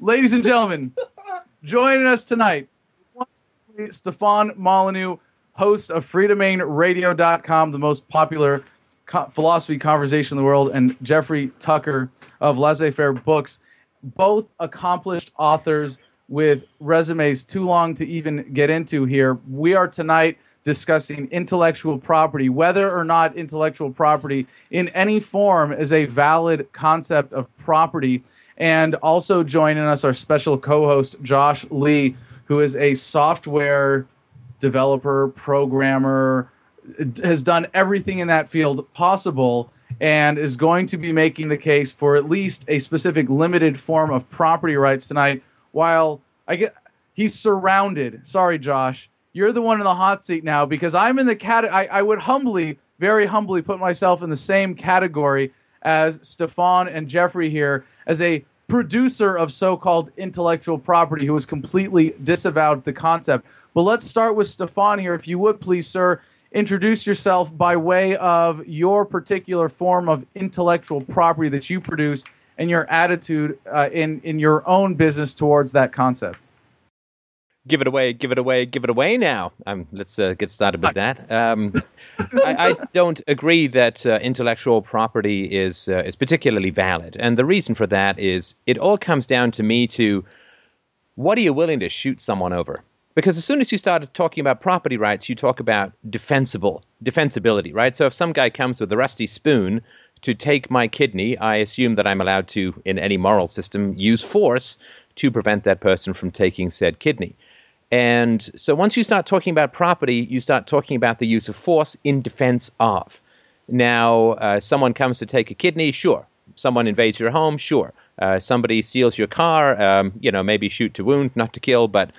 ladies and gentlemen, joining us tonight, Stefan Molyneux, host of freedomainradio.com, the most popular co- philosophy conversation in the world, and Jeffrey Tucker of Laissez Faire Books, both accomplished authors with resumes too long to even get into here. We are tonight discussing intellectual property, whether or not intellectual property in any form is a valid concept of property. And also joining us, our special co host, Josh Lee, who is a software developer, programmer, has done everything in that field possible and is going to be making the case for at least a specific limited form of property rights tonight while I get he's surrounded sorry Josh you're the one in the hot seat now because I'm in the cat. I, I would humbly, very humbly, put myself in the same category as Stefan and Jeffrey here as a producer of so-called intellectual property who has completely disavowed the concept. But let's start with Stefan here, if you would please, sir. Introduce yourself by way of your particular form of intellectual property that you produce and your attitude uh, in in your own business towards that concept give it away, give it away, give it away now. Um, let's uh, get started with that. Um, I, I, don't agree that uh, intellectual property is uh, is particularly valid, and the reason for that is it all comes down to me to what are you willing to shoot someone over? Because as soon as you started talking about property rights, you talk about defensible defensibility, right? So if some guy comes with a rusty spoon to take my kidney, I assume that I'm allowed to, in any moral system, use force to prevent that person from taking said kidney. And so once you start talking about property, you start talking about the use of force in defense of. Now, uh, someone comes to take a kidney, sure. Someone invades your home, sure. Uh, somebody steals your car, um, you know, maybe shoot to wound, not to kill, but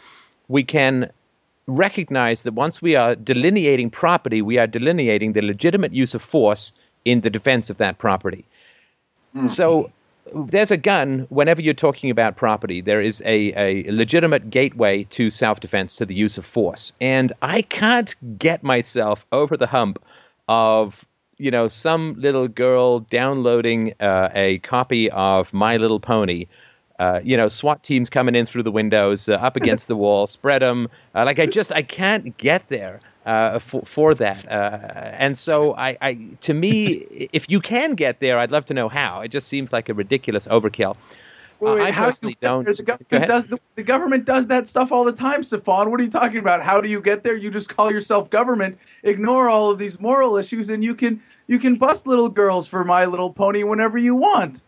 we can recognize that once we are delineating property, we are delineating the legitimate use of force in the defense of that property. Mm-hmm. So there's a gun. Whenever you're talking about property there is a, a legitimate gateway to self-defense to the use of force. And i can't get myself over the hump of you know some little girl downloading uh, a copy of my little pony. Uh, you know swat teams coming in through the windows uh, up against the wall spread them uh, like i just i can't get there uh, for, for that. Uh, and so, I, I, to me, if you can get there, I'd love to know how. It just seems like a ridiculous overkill. Wait, wait, uh, I personally don't. The government, does the, the, government does that stuff all the time, Stefan. What are you talking about? How do you get there? You just call yourself government, ignore all of these moral issues, and you can you can bust little girls for My Little Pony whenever you want.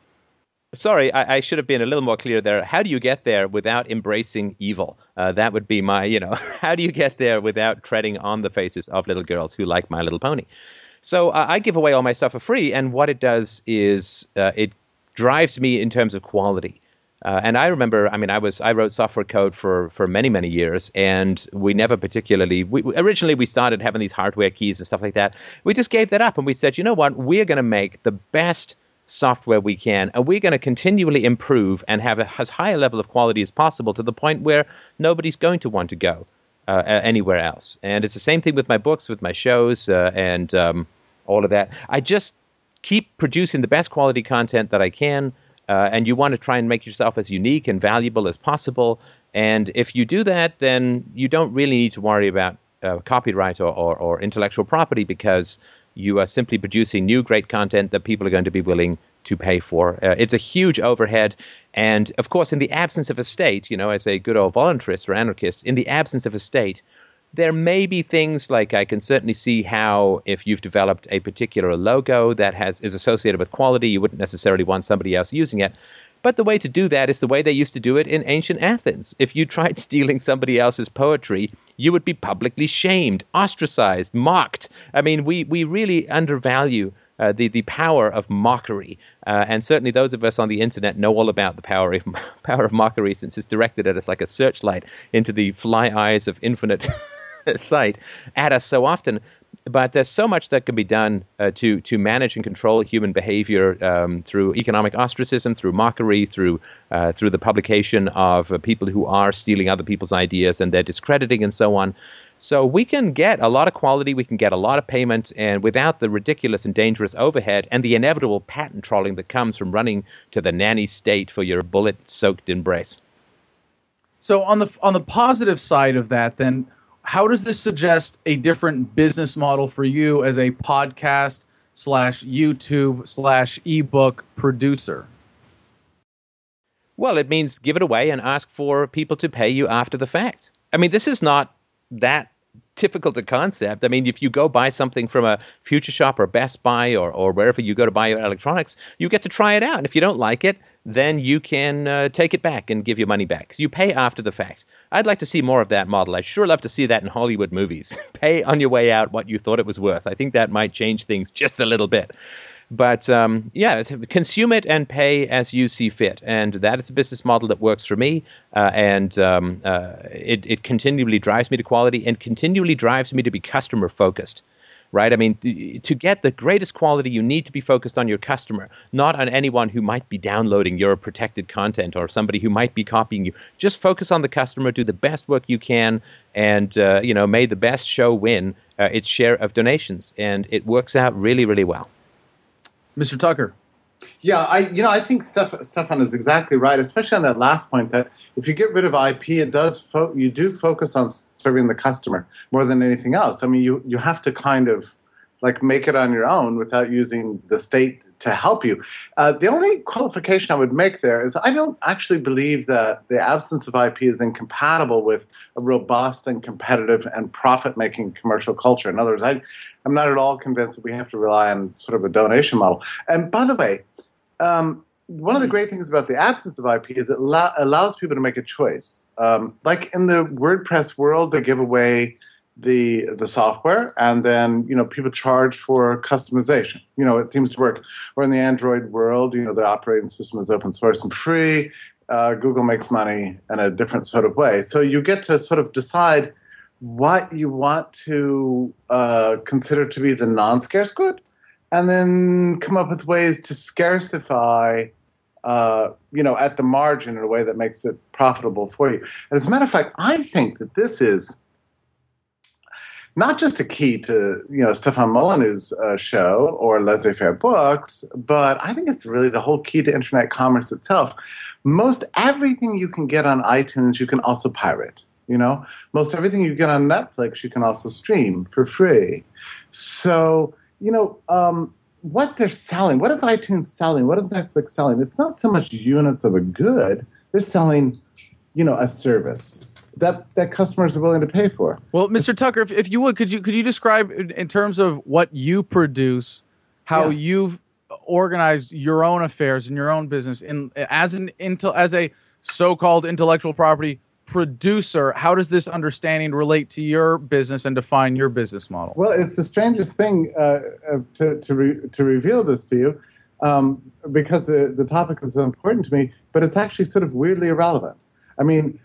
Sorry, I, I, should have been a little more clear there. How do you get there without embracing evil? Uh, that would be my, you know, how do you get there without treading on the faces of little girls who like My Little Pony? So uh, I give away all my stuff for free, and what it does is uh, it drives me in terms of quality. Uh, and I remember, I mean, I was I wrote software code for for many many years, and we never particularly. We, originally, we started having these hardware keys and stuff like that. We just gave that up, and we said, you know what, we're going to make the best software we can, and we're going to continually improve and have a, as high a level of quality as possible to the point where nobody's going to want to go uh, anywhere else. And it's the same thing with my books, with my shows, uh, and um, all of that. I just keep producing the best quality content that I can, uh, and you want to try and make yourself as unique and valuable as possible. And if you do that, then you don't really need to worry about uh, copyright or, or, or intellectual property because you are simply producing new great content that people are going to be willing to pay for. Uh, it's a huge overhead. And of course, in the absence of a state, you know, as a good old voluntarist or anarchist, in the absence of a state, there may be things like I can certainly see how if you've developed a particular logo that has is associated with quality, you wouldn't necessarily want somebody else using it. But the way to do that is the way they used to do it in ancient Athens. If you tried stealing somebody else's poetry, you would be publicly shamed, ostracized, mocked. I mean, we, we really undervalue uh, the, the power of mockery. Uh, and certainly those of us on the internet know all about the power of, power of mockery since it's directed at us like a searchlight into the fly eyes of infinite sight at us so often. But there's so much that can be done uh, to to manage and control human behavior um, through economic ostracism, through mockery, through uh, through the publication of uh, people who are stealing other people's ideas and they're discrediting and so on. So we can get a lot of quality, we can get a lot of payment, and without the ridiculous and dangerous overhead and the inevitable patent trolling that comes from running to the nanny state for your bullet-soaked embrace. So on the on the positive side of that, then how does this suggest a different business model for you as a podcast slash YouTube slash ebook producer? Well, it means give it away and ask for people to pay you after the fact. I mean, this is not that difficult a concept. I mean, if you go buy something from a Future Shop or Best Buy or, or wherever you go to buy your electronics, you get to try it out. And if you don't like it, then you can uh, take it back and give your money back. So you pay after the fact. I'd like to see more of that model. I'd sure love to see that in Hollywood movies. pay on your way out what you thought it was worth. I think that might change things just a little bit. But um, yeah, consume it and pay as you see fit, and that is a business model that works for me, uh, and um, uh, it, it continually drives me to quality and continually drives me to be customer focused right? I mean, to get the greatest quality, you need to be focused on your customer, not on anyone who might be downloading your protected content or somebody who might be copying you. Just focus on the customer, do the best work you can, and uh, you know, may the best show win uh, its share of donations, and it works out really, really well. Mr. Tucker. Yeah, I you know I think Steph, Stefan is exactly right, especially on that last point that if you get rid of IP, it does fo- you do focus on serving the customer more than anything else. I mean, you you have to kind of like make it on your own without using the state to help you. Uh, the only qualification I would make there is I don't actually believe that the absence of IP is incompatible with a robust and competitive and profit making commercial culture. In other words, I, I'm not at all convinced that we have to rely on sort of a donation model. And by the way, um, one of the great things about the absence of IP is it allow, allows people to make a choice. Um, like in the WordPress world, they give away the the software, and then you know people charge for customization. You know it seems to work. Or in the Android world, you know the operating system is open source and free. Uh, Google makes money in a different sort of way. So you get to sort of decide what you want to uh, consider to be the non-scarce good, and then come up with ways to scarcify uh, you know, at the margin in a way that makes it profitable for you. As a matter of fact, I think that this is not just a key to you know Stefan Molyneux's uh, show or laissez-faire books, but I think it's really the whole key to internet commerce itself. Most everything you can get on iTunes, you can also pirate. You know, most everything you get on Netflix, you can also stream for free. So you know, um, what they're selling, what is iTunes selling, what is Netflix selling? It's not so much units of a good; they're selling, you know, a service that that customers are willing to pay for. Well, Mr. Tucker, if, if you would, could you could you describe in, in terms of what you produce, how yeah. you've organized your own affairs in your own business, in as an intel as a so-called intellectual property producer, how does this understanding relate to your business and define your business model? Well, it's the strangest thing uh, uh to to, re- to reveal this to you, um, because the the topic is so important to me, but it's actually sort of weirdly irrelevant. I mean,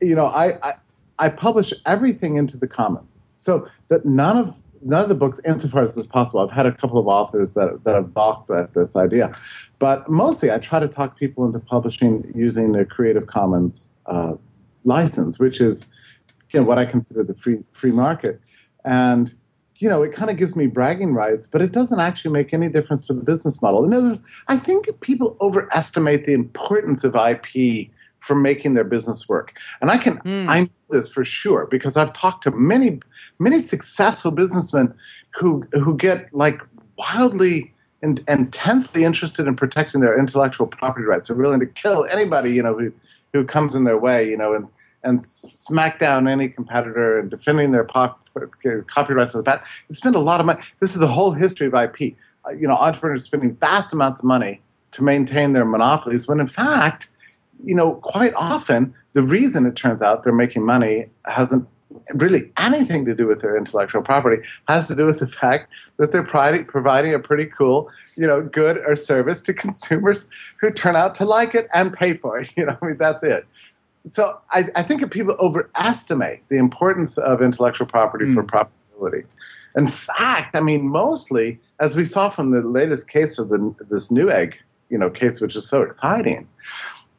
you know, I, I, I publish everything into the Commons, so that none of none of the books, insofar as is possible. I've had a couple of authors that that have balked at this idea, but mostly I try to talk people into publishing using the Creative Commons uh, license, which is you know what I consider the free free market, and you know, it kind of gives me bragging rights, but it doesn't actually make any difference for the business model. In other words, I think people overestimate the importance of IP for making their business work. And I can mm. I know this for sure because I've talked to many many successful businessmen who who get like wildly and intensely interested in protecting their intellectual property rights. They're willing to kill anybody you know who who comes in their way. You know and and smack down any competitor and defending their pop, copyrights of the patent. They spend a lot of money. This is the whole history of IP. Uh, you know, entrepreneurs spending vast amounts of money to maintain their monopolies when in fact you know, quite often the reason it turns out they're making money hasn't really anything to do with their intellectual property has to do with the fact that they're providing a pretty cool you know good or service to consumers who turn out to like it and pay for it you know i mean that's it so i, I think if people overestimate the importance of intellectual property mm. for profitability In fact, I mean, mostly, as we saw from the latest case of the, this Newegg, you know, case, which is so exciting,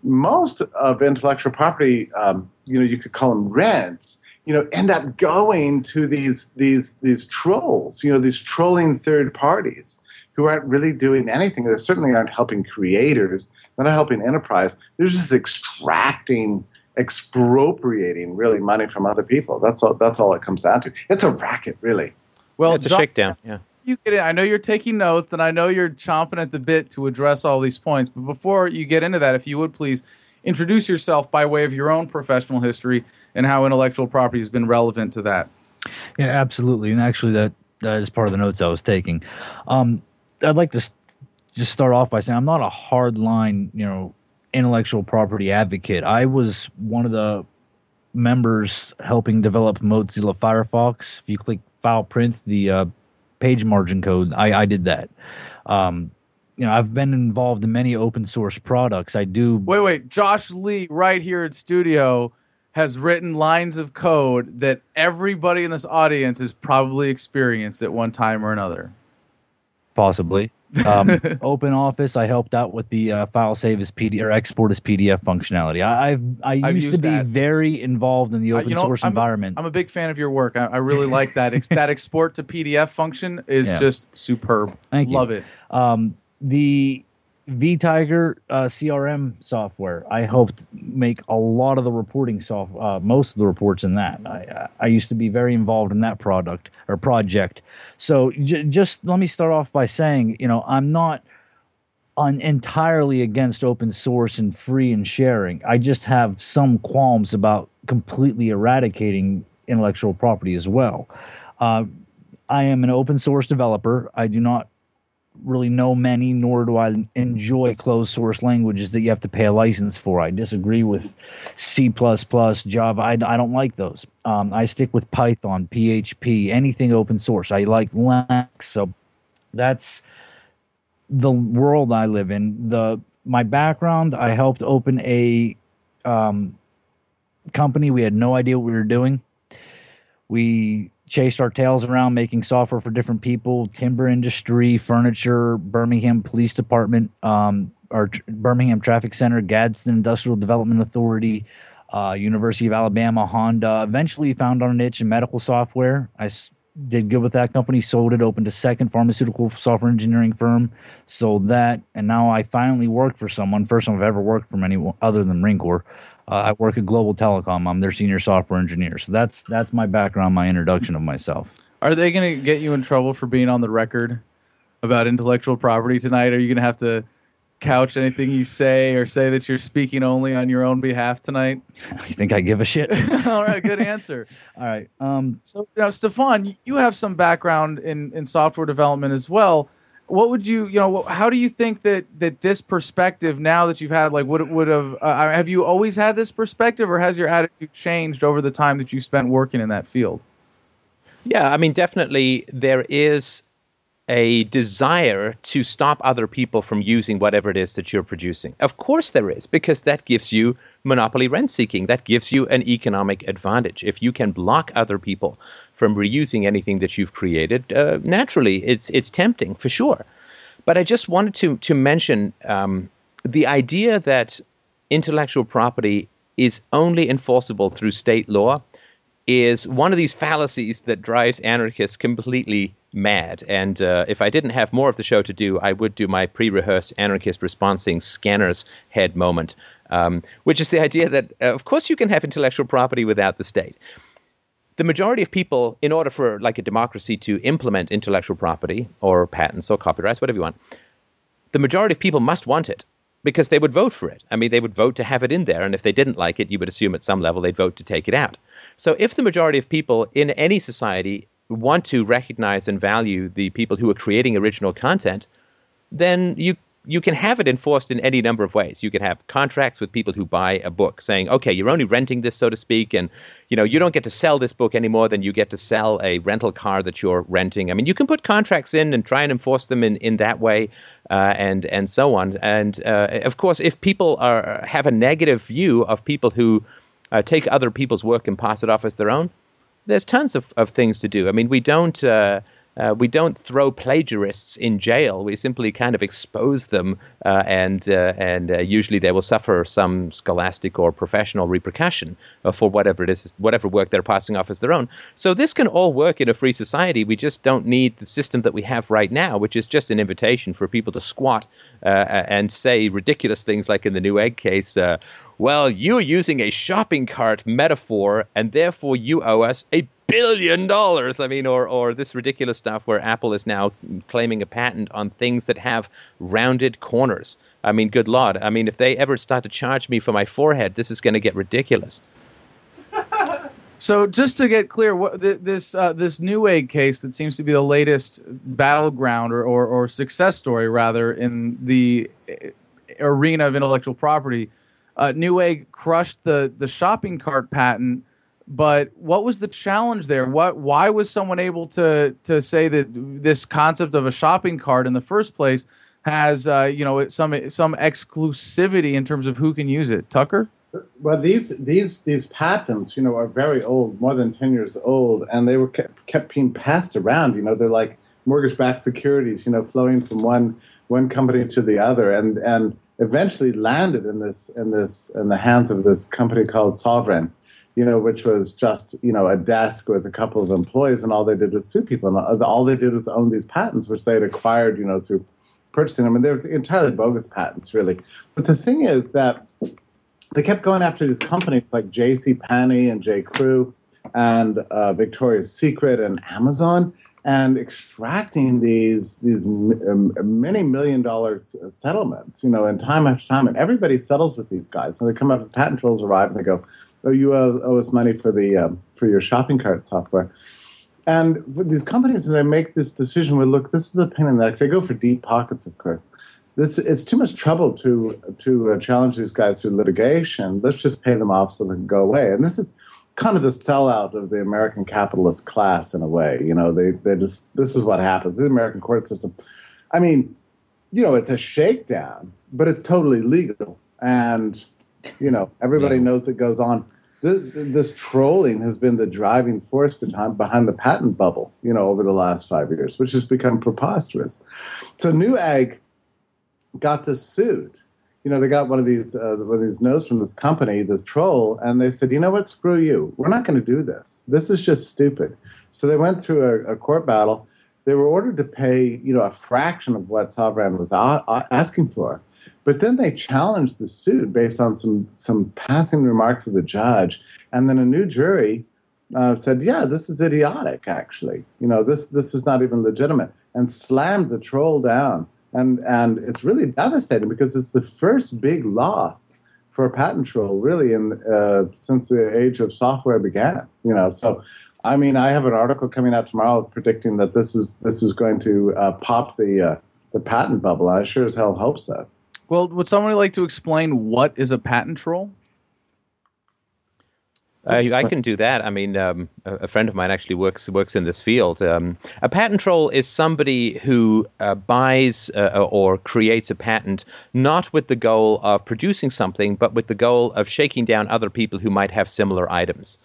most of intellectual property, um, you know, you could call them rents, you know, end up going to these these these trolls, you know, these trolling third parties who aren't really doing anything. They certainly aren't helping creators. They're not helping enterprise. They're just extracting, expropriating really money from other people. That's all. That's all it comes down to. It's a racket, really. Well, it's a shakedown. Yeah. You get it. I know you're taking notes, and I know you're chomping at the bit to address all these points. But before you get into that, if you would please introduce yourself by way of your own professional history and how intellectual property has been relevant to that. Yeah, absolutely. And actually, that that is part of the notes I was taking. Um, I'd like to just start off by saying I'm not a hard line, you know, intellectual property advocate. I was one of the members helping develop Mozilla Firefox. If you click file print, the uh, page margin code, I, I did that. Um, you know, I've been involved in many open source products. I do. Wait, wait. Josh Lee, right here at studio, has written lines of code that everybody in this audience has probably experienced at one time or another. Possibly. Um, Open Office, I helped out with the uh, file save as PDF or export as PDF functionality. I, I've I used, I've used to be that. very involved in the Uh, open you know, source I'm environment. I'm a big fan of your work. I, I really like that. Ex- that export to PDF function is Yeah. just superb. Thank you. Love it. um, the vTiger uh, CRM software. I helped make a lot of the reporting soft, uh, most of the reports in that. I, I used to be very involved in that product or project. So j- just let me start off by saying, you know, I'm not entirely against open source and free and sharing. I just have some qualms about completely eradicating intellectual property as well. Uh, I am an open source developer. I do not really know many, nor do I enjoy closed source languages that you have to pay a license for. I disagree with C, Java. I, I don't like those. Um, I stick with Python, PHP, anything open source. I like Linux. So that's the world I live in. The my background, I helped open a um, company. We had no idea what we were doing. We chased our tails around making software for different people, timber industry, furniture, Birmingham Police Department, um, our tr- Birmingham Traffic Center, Gadsden Industrial Development Authority, uh, University of Alabama, Honda. Eventually found our niche in medical software. I s- did good with that company, sold it, opened a second pharmaceutical software engineering firm, sold that, and now I finally work for someone. First time I've ever worked from anyone other than Marine Corps. Uh, I work at Global Telecom. I'm their senior software engineer. So that's that's my background, my introduction of myself. Are they going to get you in trouble for being on the record about intellectual property tonight? Are you going to have to couch anything you say or say that you're speaking only on your own behalf tonight? You think I give a shit? All right, good answer. All right. Um, So, now, Stefan, you have some background in, in software development as well. What would you, you know, how do you think that that this perspective now that you've had, like, would it would have, uh, have you always had this perspective, or has your attitude changed over the time that you spent working in that field? Yeah, I mean, definitely there is a desire to stop other people from using whatever it is that you're producing. Of course, there is, because that gives you monopoly rent seeking. That gives you an economic advantage. If you can block other people from reusing anything that you've created, uh, naturally, it's it's tempting for sure. But I just wanted to to mention um, the idea that intellectual property is only enforceable through state law is one of these fallacies that drives anarchists completely mad. And uh, if I didn't have more of the show to do, I would do my pre-rehearsed anarchist responsing scanner's head moment, um, which is the idea that, uh, of course, you can have intellectual property without the state. The majority of people, in order for like a democracy to implement intellectual property or patents or copyrights, whatever you want, the majority of people must want it because they would vote for it. I mean, they would vote to have it in there, and if they didn't like it, you would assume at some level they'd vote to take it out. So, if the majority of people in any society want to recognize and value the people who are creating original content, then you you can have it enforced in any number of ways. You can have contracts with people who buy a book saying, okay, you're only renting this, so to speak, and you know, you don't get to sell this book anymore than you get to sell a rental car that you're renting. I mean, you can put contracts in and try and enforce them in, in that way, uh, and and so on. And uh, of course, if people are have a negative view of people who uh, take other people's work and pass it off as their own, there's tons of, of things to do. I mean, we don't. Uh, uh, we don't throw plagiarists in jail. We simply kind of expose them, uh, and uh, and uh, usually they will suffer some scholastic or professional repercussion uh, for whatever it is, whatever work they're passing off as their own. So this can all work in a free society. We just don't need the system that we have right now, which is just an invitation for people to squat uh, and say ridiculous things like in the Newegg case. Well, you're using a shopping cart metaphor, and therefore you owe us a billion dollars. I mean, or or this ridiculous stuff where Apple is now claiming a patent on things that have rounded corners. I mean, good lord. I mean, if they ever start to charge me for my forehead, this is going to get ridiculous. So just to get clear, what this uh, this Newegg case that seems to be the latest battleground or, or, or success story rather in the uh, arena of intellectual property, uh, Newegg crushed the the shopping cart patent but what was the challenge there? What why was someone able to to say that this concept of a shopping cart in the first place has uh, you know some some exclusivity in terms of who can use it? Tucker. Well, these these these patents, you know, are very old, more than ten years old, and they were kept, kept being passed around. You know, they're like mortgage-backed securities, you know, flowing from one one company to the other, and and eventually landed in this in this in the hands of this company called Soverain, you know, which was just, you know, a desk with a couple of employees, and all they did was sue people. And all they did was own these patents, which they had acquired, you know, through purchasing them. And they were entirely bogus patents, really. But the thing is that they kept going after these companies like J.C. Penney and J. Crew and uh, Victoria's Secret and Amazon, and extracting these these um, many million dollar settlements, you know, and time after time. And everybody settles with these guys. When they come up, patent trolls arrive, and they go, oh, you owe, owe us money for the um, for your shopping cart software. And these companies, they make this decision, well, look, this is a pain in the neck. They go for deep pockets, of course. This it's too much trouble to to uh, challenge these guys through litigation. Let's just pay them off so they can go away. And this is kind of the sellout of the American capitalist class in a way. You know, they they just this is what happens. The American court system. I mean, you know, it's a shakedown, but it's totally legal. And you know, everybody yeah. knows it goes on. This, this, trolling has been the driving force behind, behind the patent bubble, you know, over the last five years, which has become preposterous. So Newegg got this suit. You know, they got one of these uh, one of these notes from this company, this troll, and they said, you know what, screw you. We're not going to do this. This is just stupid. So they went through a, a court battle. They were ordered to pay, you know, a fraction of what Soverain was a- asking for. But then they challenged the suit based on some some passing remarks of the judge, and then a new jury uh, said, "Yeah, this is idiotic. Actually, you know, this this is not even legitimate," and slammed the troll down. And and it's really devastating because it's the first big loss for a patent troll, really, in uh, since the age of software began. You know, so. I mean, I have an article coming out tomorrow predicting that this is this is going to uh, pop the uh, the patent bubble. I sure as hell hope so. Well, would somebody like to explain what is a patent troll? Uh, I can do that. I mean, um, a, friend of mine actually works works in this field. Um, a patent troll is somebody who uh, buys uh, or creates a patent not with the goal of producing something, but with the goal of shaking down other people who might have similar items.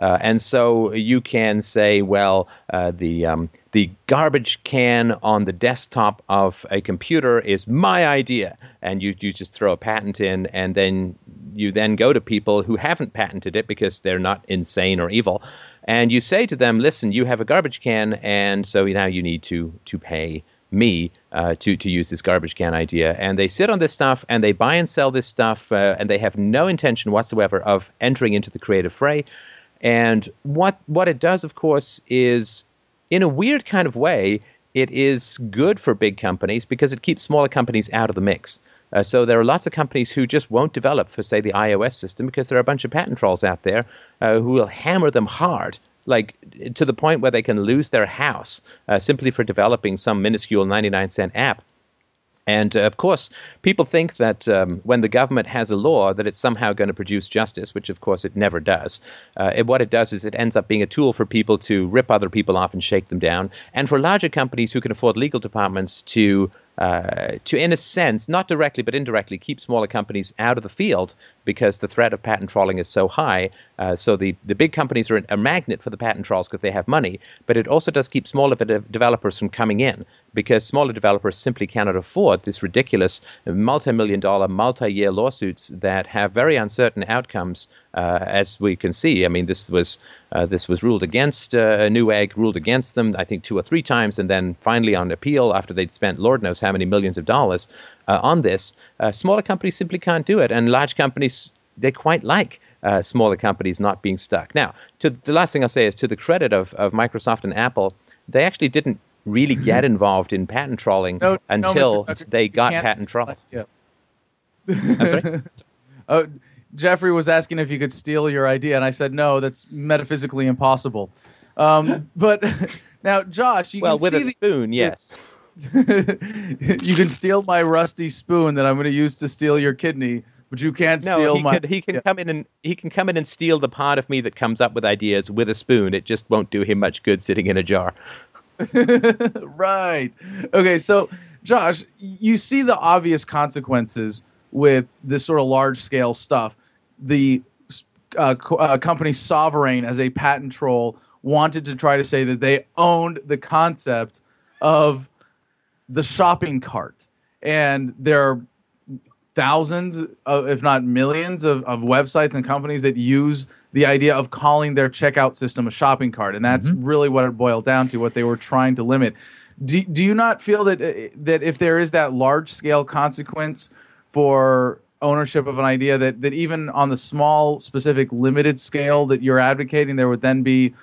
Uh, and so you can say, well, uh, the um, the garbage can on the desktop of a computer is my idea, and you you just throw a patent in, and then you then go to people who haven't patented it because they're not insane or evil, and you say to them, listen, you have a garbage can, and so now you need to to pay me uh, to to use this garbage can idea. And they sit on this stuff and they buy and sell this stuff, uh, and they have no intention whatsoever of entering into the creative fray. And what what it does, of course, is in a weird kind of way, it is good for big companies because it keeps smaller companies out of the mix. Uh, so there are lots of companies who just won't develop for, say, the iOS system because there are a bunch of patent trolls out there uh, who will hammer them hard, like to the point where they can lose their house uh, simply for developing some minuscule 99 cent app. And uh, of course, people think that um, when the government has a law, that it's somehow going to produce justice, which of course it never does. Uh, it, what it does is it ends up being a tool for people to rip other people off and shake them down, and for larger companies who can afford legal departments to uh, to, in a sense, not directly but indirectly, keep smaller companies out of the field because the threat of patent trolling is so high. Uh, so the, the big companies are a magnet for the patent trolls because they have money, but it also does keep smaller de- developers from coming in because smaller developers simply cannot afford this ridiculous multi-million dollar, multi-year lawsuits that have very uncertain outcomes, uh, as we can see. I mean, this was uh, this was ruled against uh, Newegg, ruled against them, I think two or three times, and then finally on appeal after they'd spent Lord knows how many millions of dollars uh, on this. Uh, smaller companies simply can't do it, and large companies they quite like uh, smaller companies not being stuck. Now, to the last thing I'll say is to the credit of, of Microsoft and Apple, they actually didn't really get involved in patent trolling No, no, until Mr. they got patent trolled. Yeah. I'm sorry? Oh, Jeffrey was asking if you could steal your idea, and I said no. That's metaphysically impossible. Um, but now, Josh, you Well, can with see a the- spoon, yes. you can steal my rusty spoon that I'm going to use to steal your kidney, but you can't No, steal he, my. could, he can Yeah. come in and he can come in and steal the part of me that comes up with ideas with a spoon. It just won't do him much good sitting in a jar. right. Okay, so Josh, you see the obvious consequences with this sort of large scale stuff. The uh, co- uh, company Soverain, as a patent troll, wanted to try to say that they owned the concept of the shopping cart. And there are thousands, of, if not millions, of, of websites and companies that use the idea of calling their checkout system a shopping cart. And that's really what it boiled down to, what they were trying to limit. Do, do you not feel that uh, that if there is that large scale consequence for ownership of an idea that, that even on the small specific limited scale that you're advocating there would then be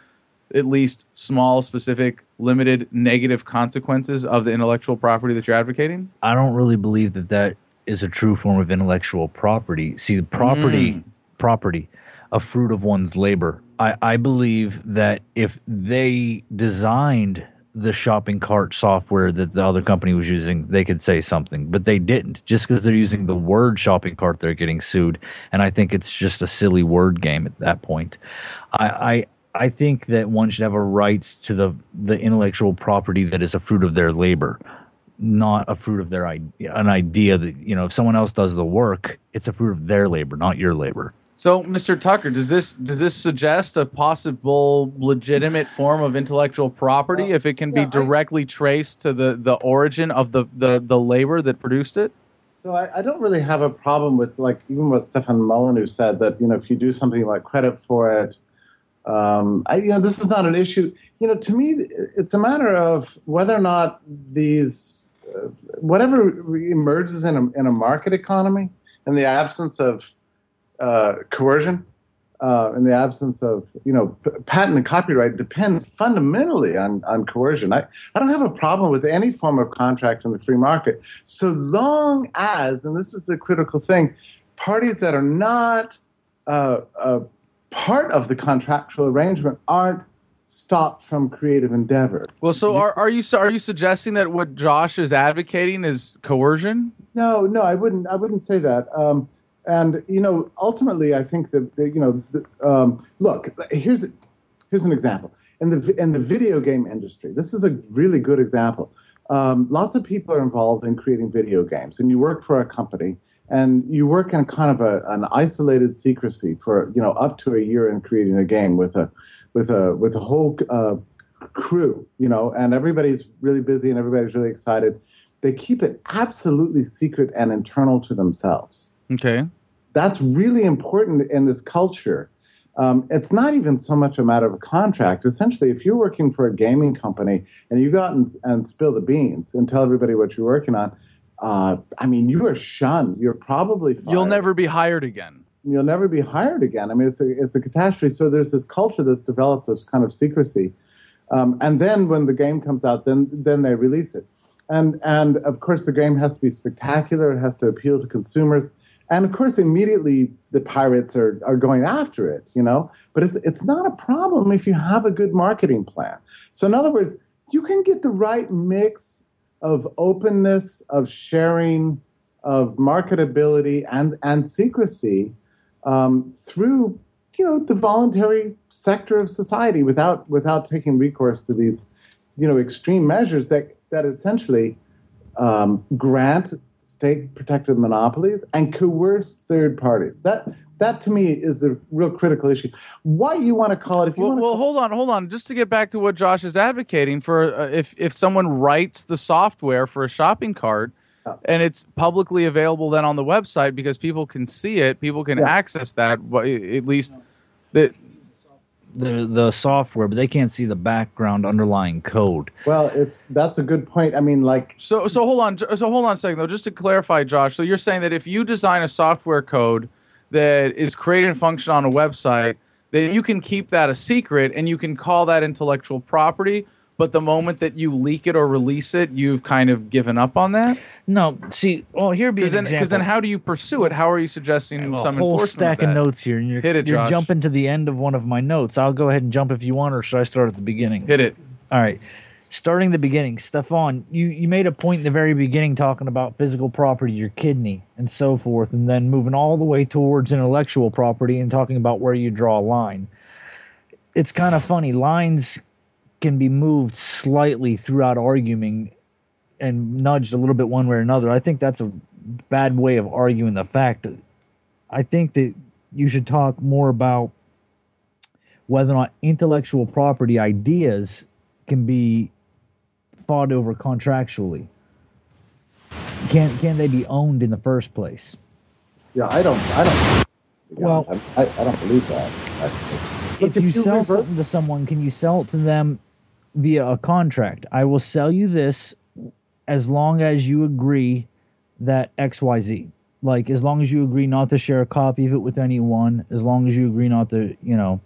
at least small specific limited negative consequences of the intellectual property that you're advocating I don't really believe that that is a true form of intellectual property. See, the property, Mm. property, a fruit of one's labor. I, I believe that if they designed the shopping cart software that the other company was using, they could say something, but they didn't. Just because they're using the word shopping cart, they're getting sued. And I think it's just a silly word game at that point. I, I I think that one should have a right to the the intellectual property that is a fruit of their labor not a fruit of their idea, an idea that you know if someone else does the work, it's a fruit of their labor, not your labor. So, Mr. Tucker, does this does this suggest a possible legitimate form of intellectual property Uh, if it can yeah, be directly traced to the, the origin of the, the, the labor that produced it? So I, I don't really have a problem with like even what Stefan Molyneux said that you know if you do something like credit for it, um, I, you know this is not an issue. You know to me it's a matter of whether or not these uh, whatever emerges in a in a market economy in the absence of uh, coercion, uh, in the absence of you know p- patent and copyright depend fundamentally on on coercion. I I don't have a problem with any form of contract in the free market so long as, and this is the critical thing, parties that are not uh, uh, part of the contractual arrangement aren't stopped from creative endeavor. Well, so are, are you are you suggesting that what Josh is advocating is coercion? No, no, I wouldn't. I wouldn't say that. Um, and you know, ultimately, I think that, that you know, the, um, look, here's here's an example in the in the video game industry. This is a really good example. Um, lots of people are involved in creating video games, and you work for a company, and you work in kind of a, an isolated secrecy for you know up to a year in creating a game with a with a with a whole uh, crew, you know, and everybody's really busy and everybody's really excited. They keep it absolutely secret and internal to themselves. Okay. That's really important in this culture. Um, it's not even so much a matter of a contract. Essentially, if you're working for a gaming company and you go out and, and spill the beans and tell everybody what you're working on, uh, I mean, you are shunned. You're probably fired You'll never be hired again. you'll never be hired again. I mean, it's a, it's a catastrophe. So there's this culture that's developed, this kind of secrecy. Um, and then when the game comes out, then then they release it. And and of course the game has to be spectacular. It has to appeal to consumers. And of course, immediately the pirates are, are going after it, you know. But it's it's not a problem if you have a good marketing plan. So in other words, you can get the right mix of openness, of sharing, of marketability, and and secrecy um, through you know the voluntary sector of society without without taking recourse to these you know extreme measures that that essentially um, grant state-protected monopolies and coerce third parties. That that to me is the real critical issue. Why you want to call it? If you well, want well hold on, hold on. Just to get back to what Josh is advocating for, uh, if if someone writes the software for a shopping cart. Yeah. And it's publicly available then on the website because people can see it, people can Yeah. access that. At least that The the software, but they can't see the background underlying code. well, it's that's a good point. I mean, like So so hold on so hold on a second though, just to clarify, Josh. So you're saying that if you design a software code that is created and function on a website, then you can keep that a secret and you can call that intellectual property. But the moment that you leak it or release it, you've kind of given up on that. No, see, well, here be Because then, then, how do you pursue it? How are you suggesting I have some a whole stack of, of notes here, and you're, Hit it, you're Josh. jumping to the end of one of my notes. I'll go ahead and jump if you want, or should I start at the beginning? Hit it. All right. Starting the beginning, Stefan, you, you made a point in the very beginning talking about physical property, your kidney, and so forth, and then moving all the way towards intellectual property and talking about where you draw a line. It's kind of funny. Lines can be moved slightly throughout arguing and nudged a little bit one way or another. I think that's a bad way of arguing the fact. I think that you should talk more about whether or not intellectual property ideas can be fought over contractually. Can can they be owned in the first place? yeah, I don't, I don't. Well- I, I don't believe that. actually. if you sell something to someone, can you sell it to them via a contract? I will sell you this as long as you agree that XYZ. Like as long as you agree not to share a copy of it with anyone, as long as you agree not to, you know,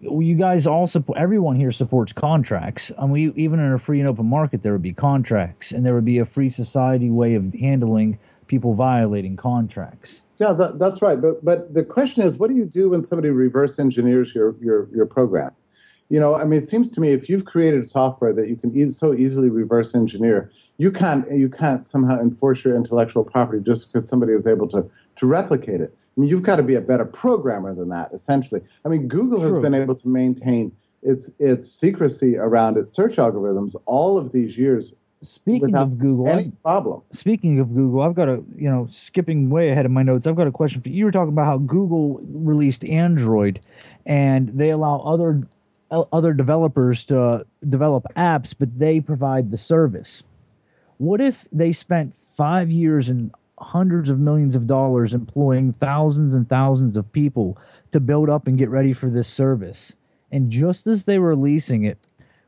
you guys all support everyone here supports contracts. And we even in a free and open market there would be contracts and there would be a free society way of handling people violating contracts. Yeah, that, that's right. But but the question is, what do you do when somebody reverse engineers your your your program? You know, I mean, it seems to me if you've created software that you can e- so easily reverse engineer, you can't you can't somehow enforce your intellectual property just because somebody was able to to replicate it. I mean, you've got to be a better programmer than that, essentially. I mean, Google has been able to maintain its its secrecy around its search algorithms all of these years Speaking of Google, any problem. speaking of Google, I've got a you know skipping way ahead of my notes. I've got a question for you. You were talking about how Google released Android, and they allow other other developers to develop apps, but they provide the service. What if they spent five years and hundreds of millions of dollars employing thousands and thousands of people to build up and get ready for this service? And just as they were releasing it,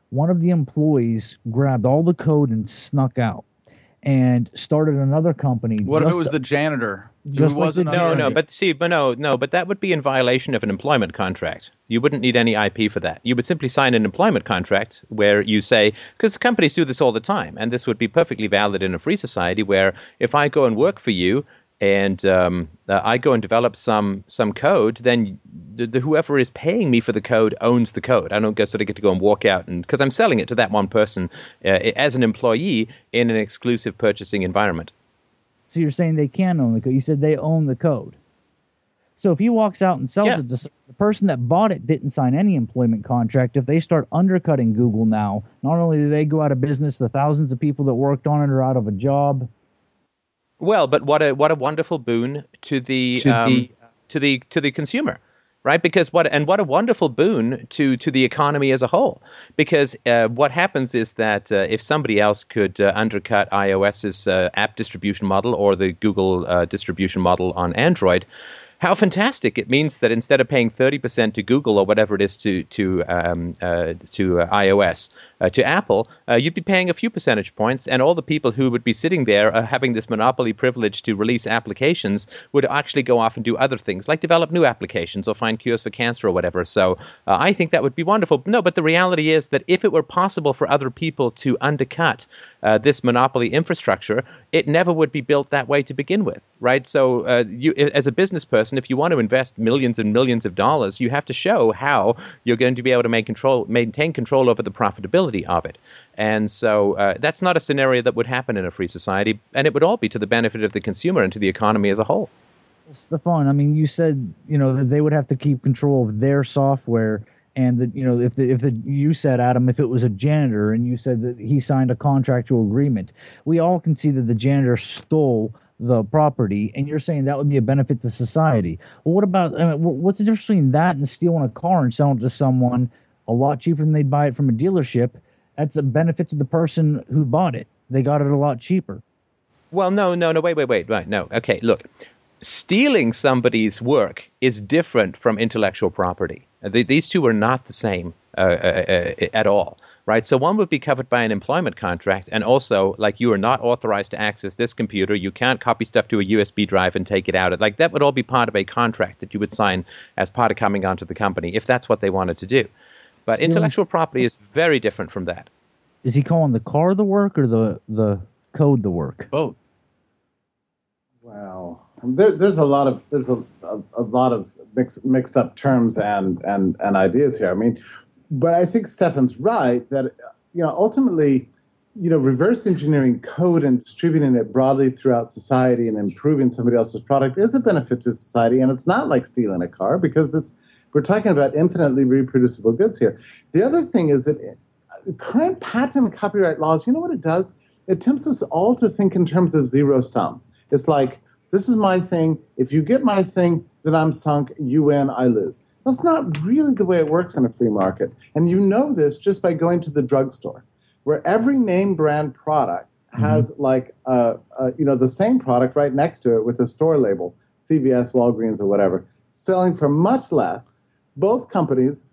one of the employees grabbed all the code and snuck out and started another company. What if it just- was the janitor? just like wasn't the No, under- no, but see, but no, no, but that would be in violation of an employment contract. You wouldn't need any IP for that. You would simply sign an employment contract where you say, because companies do this all the time, and this would be perfectly valid in a free society where if I go and work for you and um, uh, I go and develop some some code, then the, the, whoever is paying me for the code owns the code. I don't get sort of get to go and walk out and because I'm selling it to that one person uh, as an employee in an exclusive purchasing environment. So you're saying they can own the code? You said they own the code. So if he walks out and sells Yeah. it to the person that bought it, didn't sign any employment contract. If they start undercutting Google now, not only do they go out of business, the thousands of people that worked on it are out of a job. Well, but what a what a wonderful boon to the To um, the- to the to the consumer, right? Because what and what a wonderful boon to to the economy as a whole. Because uh, what happens is that uh, if somebody else could uh, undercut iOS's uh, app distribution model or the Google uh, distribution model on Android. How fantastic! It means that instead of paying thirty percent to Google or whatever it is to to um, uh, to uh, iOS uh, to Apple, uh, you'd be paying a few percentage points, and all the people who would be sitting there uh, having this monopoly privilege to release applications would actually go off and do other things, like develop new applications or find cures for cancer or whatever. So uh, I think that would be wonderful. No, but the reality is that if it were possible for other people to undercut this monopoly infrastructure, it never would be built that way to begin with, right? So you, as a business person, if you want to invest millions and millions of dollars, you have to show how you're going to be able to make control, maintain control over the profitability of it. And so uh, that's not a scenario that would happen in a free society, and it would all be to the benefit of the consumer and to the economy as a whole. Stefan, I mean, you said you know that they would have to keep control of their software, and that you know if the if the you said Adam, if it was a janitor, and you said that he signed a contractual agreement, we all can see that the janitor stole the property, and you're saying that would be a benefit to society. Well, what about I mean, what's the difference between that and stealing a car and selling it to someone a lot cheaper than they'd buy it from a dealership? That's a benefit to the person who bought it. They got it a lot cheaper. Well, no, no, no. Wait, wait, wait. Right. No. Okay. Look, stealing somebody's work is different from intellectual property. These two are not the same uh, uh, uh, at all right? So one would be covered by an employment contract, and also like you are not authorized to access this computer. You can't copy stuff to a USB drive and take it out. Like that would all be part of a contract that you would sign as part of coming onto the company if that's what they wanted to do. But intellectual property is very different from that. Is he calling the car the work or the the code the work? Both. Wow, there, there's a lot of there's a, a, a lot of mixed mixed up terms and and and ideas here. I mean, but I think Stefan's right that you know ultimately, you know, reverse engineering code and distributing it broadly throughout society and improving somebody else's product is a benefit to society, and it's not like stealing a car because it's we're talking about infinitely reproducible goods here. The other thing is that uh, current patent and copyright laws, you know what it does? It tempts us all to think in terms of zero sum. It's like this is my thing. If you get my thing, then I'm sunk. You win, I lose. That's not really the way it works in a free market. And you know this just by going to the drugstore, where every name brand product mm-hmm. has mm-hmm. like uh, uh, you know the same product right next to it with a store label, CVS, Walgreens, or whatever, selling for much less. Both companies.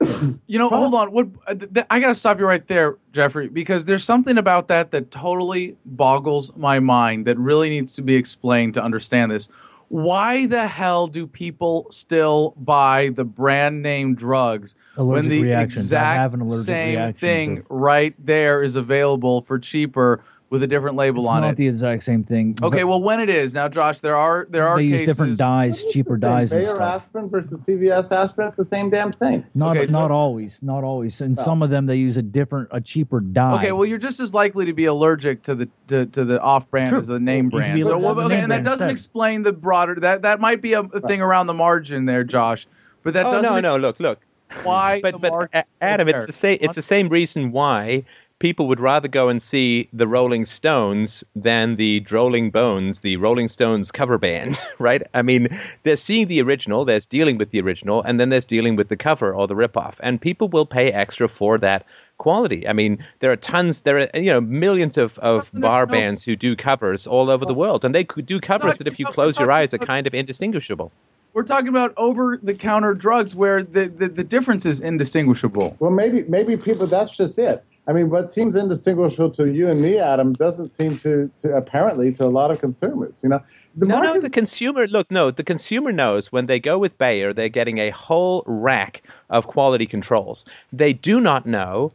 you know, hold on. What uh, th- I got to stop you right there, Jeffrey, because there's something about that that totally boggles my mind that really needs to be explained to understand this why the hell do people still buy the brand name drugs allergic when the exact same thing right there is available for cheaper with a different label it's on not it? the exact same thing. Okay, well, when it is now, Josh, there are there are they use cases, different dyes, cheaper dyes, and Bayer stuff. aspirin versus CVS aspirin, it's the same damn thing. Not Okay, so- not always, not always. And oh. some of them they use a different, a cheaper dye. Okay, well, you're just as likely to be allergic to the to, to the off brand True. as the name brand. So, well, okay, name and that doesn't instead. explain the broader that that might be a, a thing around the margin there, Josh. But that oh doesn't no, no. Look, look. explain why the But but market A- is still Adam, it's the same. It's the same reason why people would rather go and see the Rolling Stones than the Drolling Bones, the Rolling Stones cover band, right? I mean, they're seeing the original, there's dealing with the original, and then there's dealing with the cover or the ripoff, and people will pay extra for that quality. I mean, there are tons, there are you know millions of, of No, bar no. bands who do covers all over the world, and they could do covers that if you close your eyes are kind of indistinguishable. We're talking about over the counter drugs where the, the, the difference is indistinguishable. Well, maybe maybe people. That's just it. I mean, what seems indistinguishable to you and me, Adam, doesn't seem to, to apparently to a lot of consumers. You know, the no, no, the consumer. Look, no, the consumer knows when they go with Bayer, they're getting a whole rack of quality controls. They do not know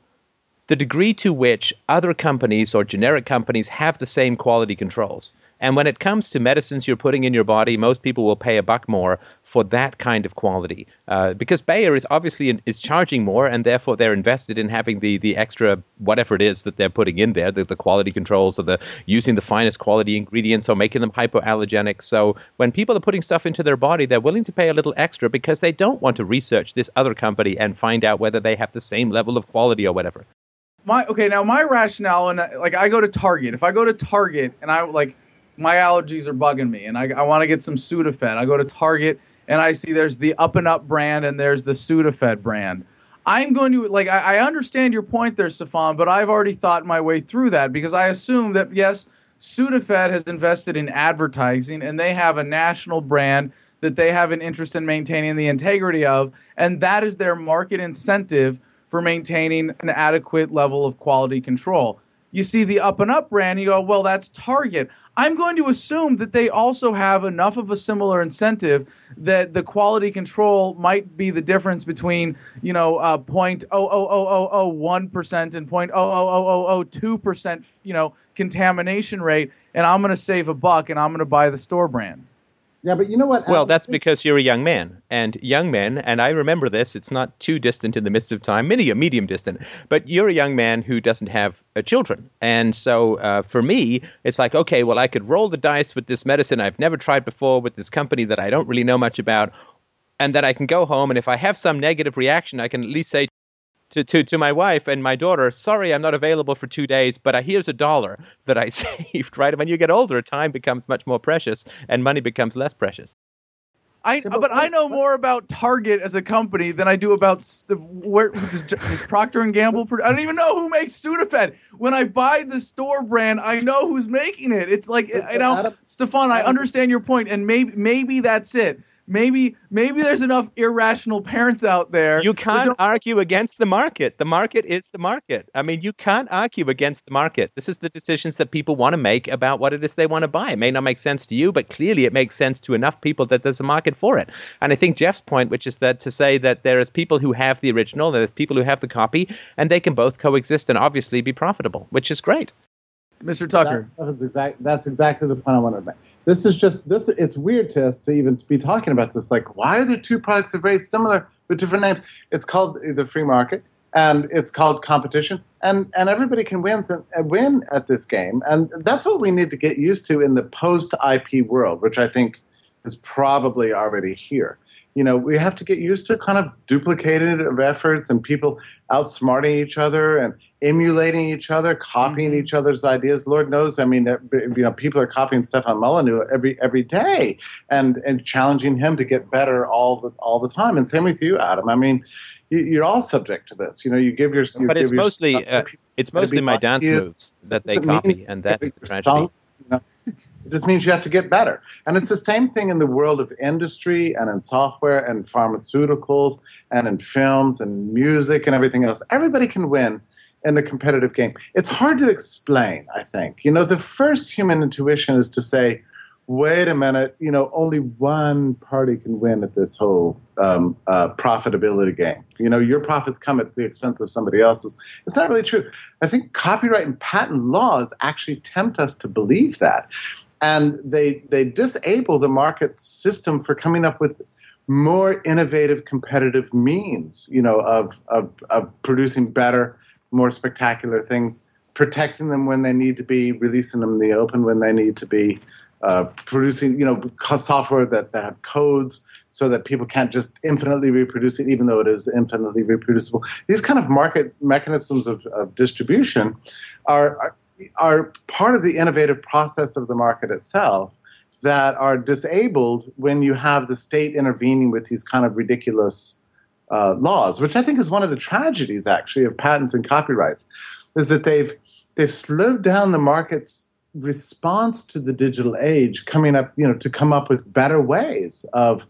the degree to which other companies or generic companies have the same quality controls. And when it comes to medicines you're putting in your body, most people will pay a buck more for that kind of quality uh, because Bayer is obviously in, is charging more, and therefore they're invested in having the the extra whatever it is that they're putting in there, the, the quality controls, or the using the finest quality ingredients, or making them hypoallergenic. So when people are putting stuff into their body, they're willing to pay a little extra because they don't want to research this other company and find out whether they have the same level of quality or whatever. My okay, now my rationale and like I go to Target. If I go to Target and I like my allergies are bugging me and I, I want to get some Sudafed, I go to Target and I see there's the Up and Up brand and there's the Sudafed brand. I'm going to like I, I understand your point there, Stefan, but I've already thought my way through that because I assume that yes, Sudafed has invested in advertising and they have a national brand that they have an interest in maintaining the integrity of, and that is their market incentive for maintaining an adequate level of quality control. You see the Up and Up brand, you go, well, that's Target. I'm going to assume that they also have enough of a similar incentive that the quality control might be the difference between, you know, uh, point oh oh oh oh oh one percent and point oh oh oh oh oh two percent, you know, contamination rate, and I'm going to save a buck and I'm going to buy the store brand. Yeah, but you know what? Well, that's because you're a young man, and young men, and I remember this. It's not too distant in the midst of time, many a medium distant. But you're a young man who doesn't have uh, children, and so uh, for me, it's like, okay, well, I could roll the dice with this medicine I've never tried before with this company that I don't really know much about, and that I can go home, and if I have some negative reaction, I can at least say to, to, to my wife and my daughter, sorry, I'm not available for two days, but I, here's a dollar that I saved, right? When you get older, time becomes much more precious and money becomes less precious. I, but but, I know more about Target as a company than I do about s- the, where does, does Procter and Gamble. pro- I don't even know who makes Sudafed. When I buy the store brand, I know who's making it. It's like you know, Stefan. I understand your point, and maybe maybe that's it. Maybe maybe there's enough irrational parents out there. You can't don't- argue against the market. The market is the market. I mean, you can't argue against the market. This is the decisions that people want to make about what it is they want to buy. It may not make sense to you, but clearly it makes sense to enough people that there's a market for it. And I think Jeff's point, which is that to say that there is people who have the original, there's people who have the copy, and they can both coexist and obviously be profitable, which is great. Mr. Tucker. That's, that's, exact, that's exactly the point I wanted to make. This is just this. It's weird to us to even be talking about this. Like, why are the two products that are very similar with different names? It's called the free market, and it's called competition, and and everybody can win win at this game, and that's what we need to get used to in the post IP world, which I think is probably already here. You know, we have to get used to kind of duplicated of efforts and people outsmarting each other and emulating each other, copying Mhm. each other's ideas. Lord knows, I mean, you know, people are copying Stefan Molyneux every every day and and challenging him to get better all the all the time. And same with you, Adam. I mean, you, you're all subject to this. You know, you give your. you But it's your- mostly, uh, It's mostly my dance moves that they copy, and that's the tragedy. song, you know, It just means you have to get better. And it's the same thing in the world of industry and in software and pharmaceuticals and in films and music and everything else. Everybody can win in the competitive game. It's hard to explain, I think. You know, the first human intuition is to say, wait a minute, you know, only one party can win at this whole um, uh, profitability game. You know, your profits come at the expense of somebody else's. It's not really true. I think copyright and patent laws actually tempt us to believe that. And they, they disable the market system for coming up with more innovative, competitive means, you know, of, of, of producing better, more spectacular things, protecting them when they need to be, releasing them in the open when they need to be, uh, producing, you know, software that, that have codes so that people can't just infinitely reproduce it, even though it is infinitely reproducible. These kind of market mechanisms of, of distribution are, are are part of the innovative process of the market itself that are disabled when you have the state intervening with these kind of ridiculous uh, laws, which I think is one of the tragedies actually of patents and copyrights, is that they've they've slowed down the market's response to the digital age, coming up, you know, to come up with better ways of,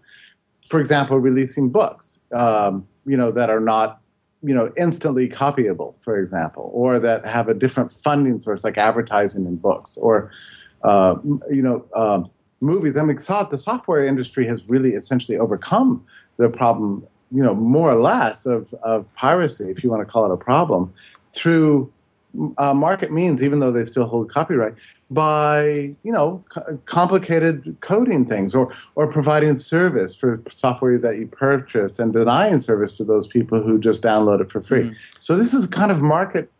for example, releasing books, um, you know, that are not you know instantly copyable for example or that have a different funding source like advertising in books or uh, you know um, movies. I mean so- the software industry has really essentially overcome the problem you know more or less of, of piracy if you want to call it a problem through uh, market means even though they still hold copyright by you know co- complicated coding things or or providing service for software that you purchase and denying service to those people who just download it for free. Mhm. So this is kind of market.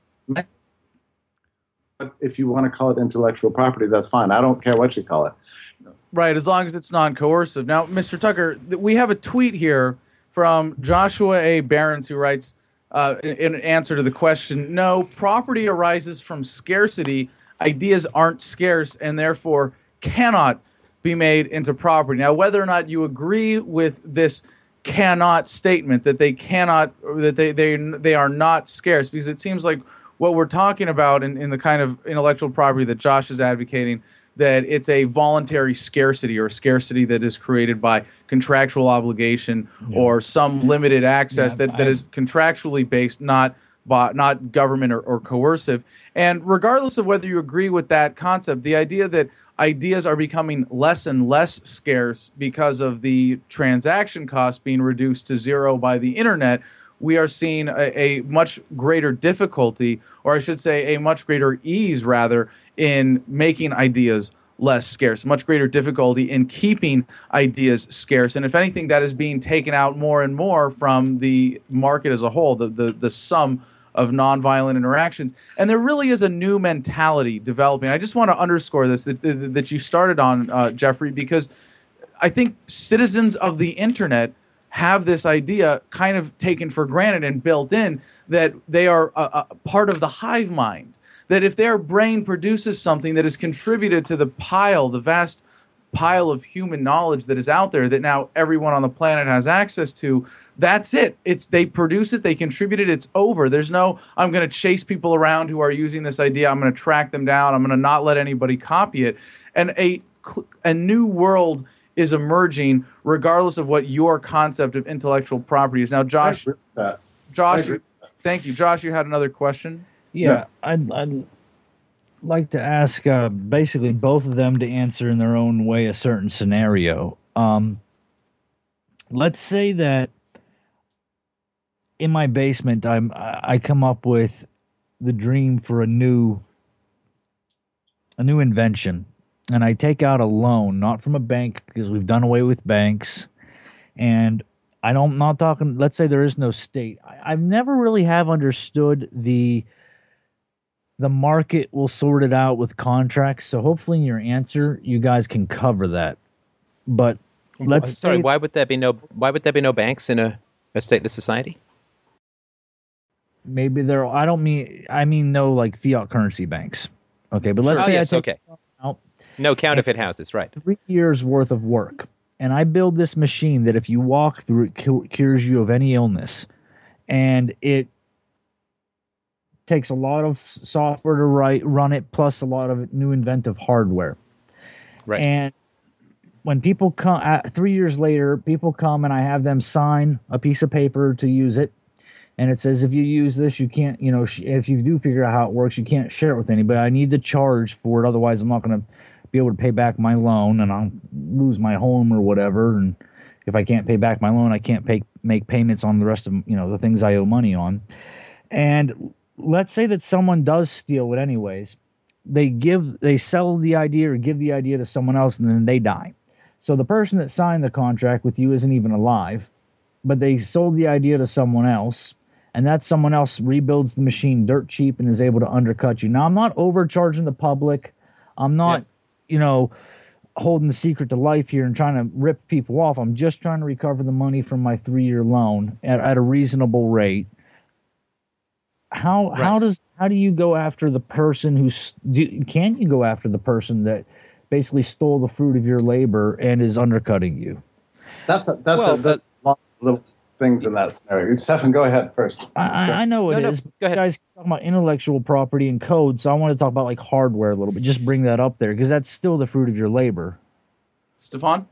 If you want to call it intellectual property, that's fine. I don't care what you call it. Right, as long as it's non-coercive. Now, Mr. Tucker, th- we have a tweet here from Joshua A. Barons who writes uh, in, in answer to the question: No, property arises from scarcity. Ideas aren't scarce and therefore cannot be made into property. Now, whether or not you agree with this cannot statement that they cannot or that they they they are not scarce because it seems like what we're talking about in, in the kind of intellectual property that Josh is advocating that it's a voluntary scarcity or scarcity that is created by contractual obligation Yeah. or some limited access Yeah, that, that I- is contractually based, not by, not government or, or coercive. And regardless of whether you agree with that concept, the idea that ideas are becoming less and less scarce because of the transaction cost being reduced to zero by the internet, we are seeing a, a much greater difficulty, or I should say, a much greater ease, rather, in making ideas less scarce, much greater difficulty in keeping ideas scarce. And if anything, that is being taken out more and more from the market as a whole, the, the, the sum of nonviolent interactions. And there really is a new mentality developing. I just want to underscore this that, that, you started on, uh, Jeffrey, because I think citizens of the internet have this idea kind of taken for granted and built in that they are a, a part of the hive mind. That if their brain produces something that has contributed to the pile, the vast pile of human knowledge that is out there that now everyone on the planet has access to. That's it. It's they produce it they contribute it it's over. There's no i'm going to chase people around who are using this idea i'm going to track them down i'm going to not let anybody copy it. And a a new world is emerging regardless of what your concept of intellectual property is. Now josh josh thank you. Josh you had another question? Yeah, yeah. I'd, I'd like to ask uh, basically both of them to answer in their own way a certain scenario. Um, let's say that in my basement, I'm I come up with the dream for a new a new invention, and I take out a loan, not from a bank because we've done away with banks, and I don't I'm not talking. Let's say there is no state. I, I've never really have understood the the market will sort it out with contracts. So hopefully, in your answer, you guys can cover that. But let's sorry, why would there be no why would there be no banks in a, a stateless society? Maybe there. I don't mean I mean no like fiat currency banks. Okay, but let's sure. Oh, say oh, yes, okay. Out, no counterfeit houses, right? Three years worth of work, and I build this machine that if you walk through it cures you of any illness, and it takes a lot of software to write run it plus a lot of new inventive hardware. Right. And when people come uh, three years later people come and i have them sign a piece of paper to use it. And it says if you use this you can't you know if you do figure out how it works you can't share it with anybody. I need to charge for it otherwise i'm not going to be able to pay back my loan and i'll lose my home or whatever. And if i can't pay back my loan i can't pay make payments on the rest of you know the things i owe money on. And let's say that someone does steal it anyways they give they sell the idea or give the idea to someone else and then they die. So the person that signed the contract with you isn't even alive but they sold the idea to someone else and that someone else rebuilds the machine dirt cheap and is able to undercut you. Now i'm not overcharging the public. I'm not you know holding the secret to life here and trying to rip people off. I'm just trying to recover the money from my three year loan at, at a reasonable rate how right. how does how do you go after the person who's do, can you go after the person that basically stole the fruit of your labor and is undercutting you? That's a, that's well, a, that's lot of little things in that scenario. Stefan, go ahead first. I, I know it no, is. No, go ahead. guys talking about intellectual property and code, so I want to talk about like hardware a little bit. Just bring that up there because that's still the fruit of your labor. Stefan.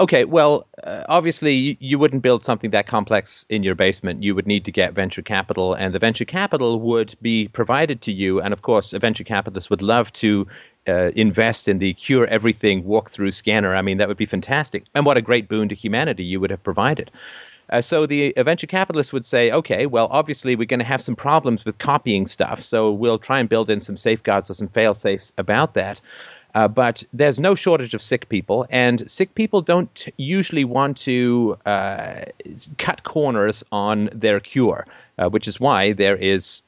Okay, well, uh, obviously you, you, wouldn't build something that complex in your basement. You would need to get venture capital, and the venture capital would be provided to you. And of course, a venture capitalist would love to uh, invest in the cure everything walk through scanner. I mean, that would be fantastic. And what a great boon to humanity you would have provided. Uh, so the venture capitalist would say, okay, well, obviously we're going to have some problems with copying stuff, so we'll try and build in some safeguards or some fail safes about that. Uh, but there's no shortage of sick people, and sick people don't usually want to uh, cut corners on their cure, uh, which is why there is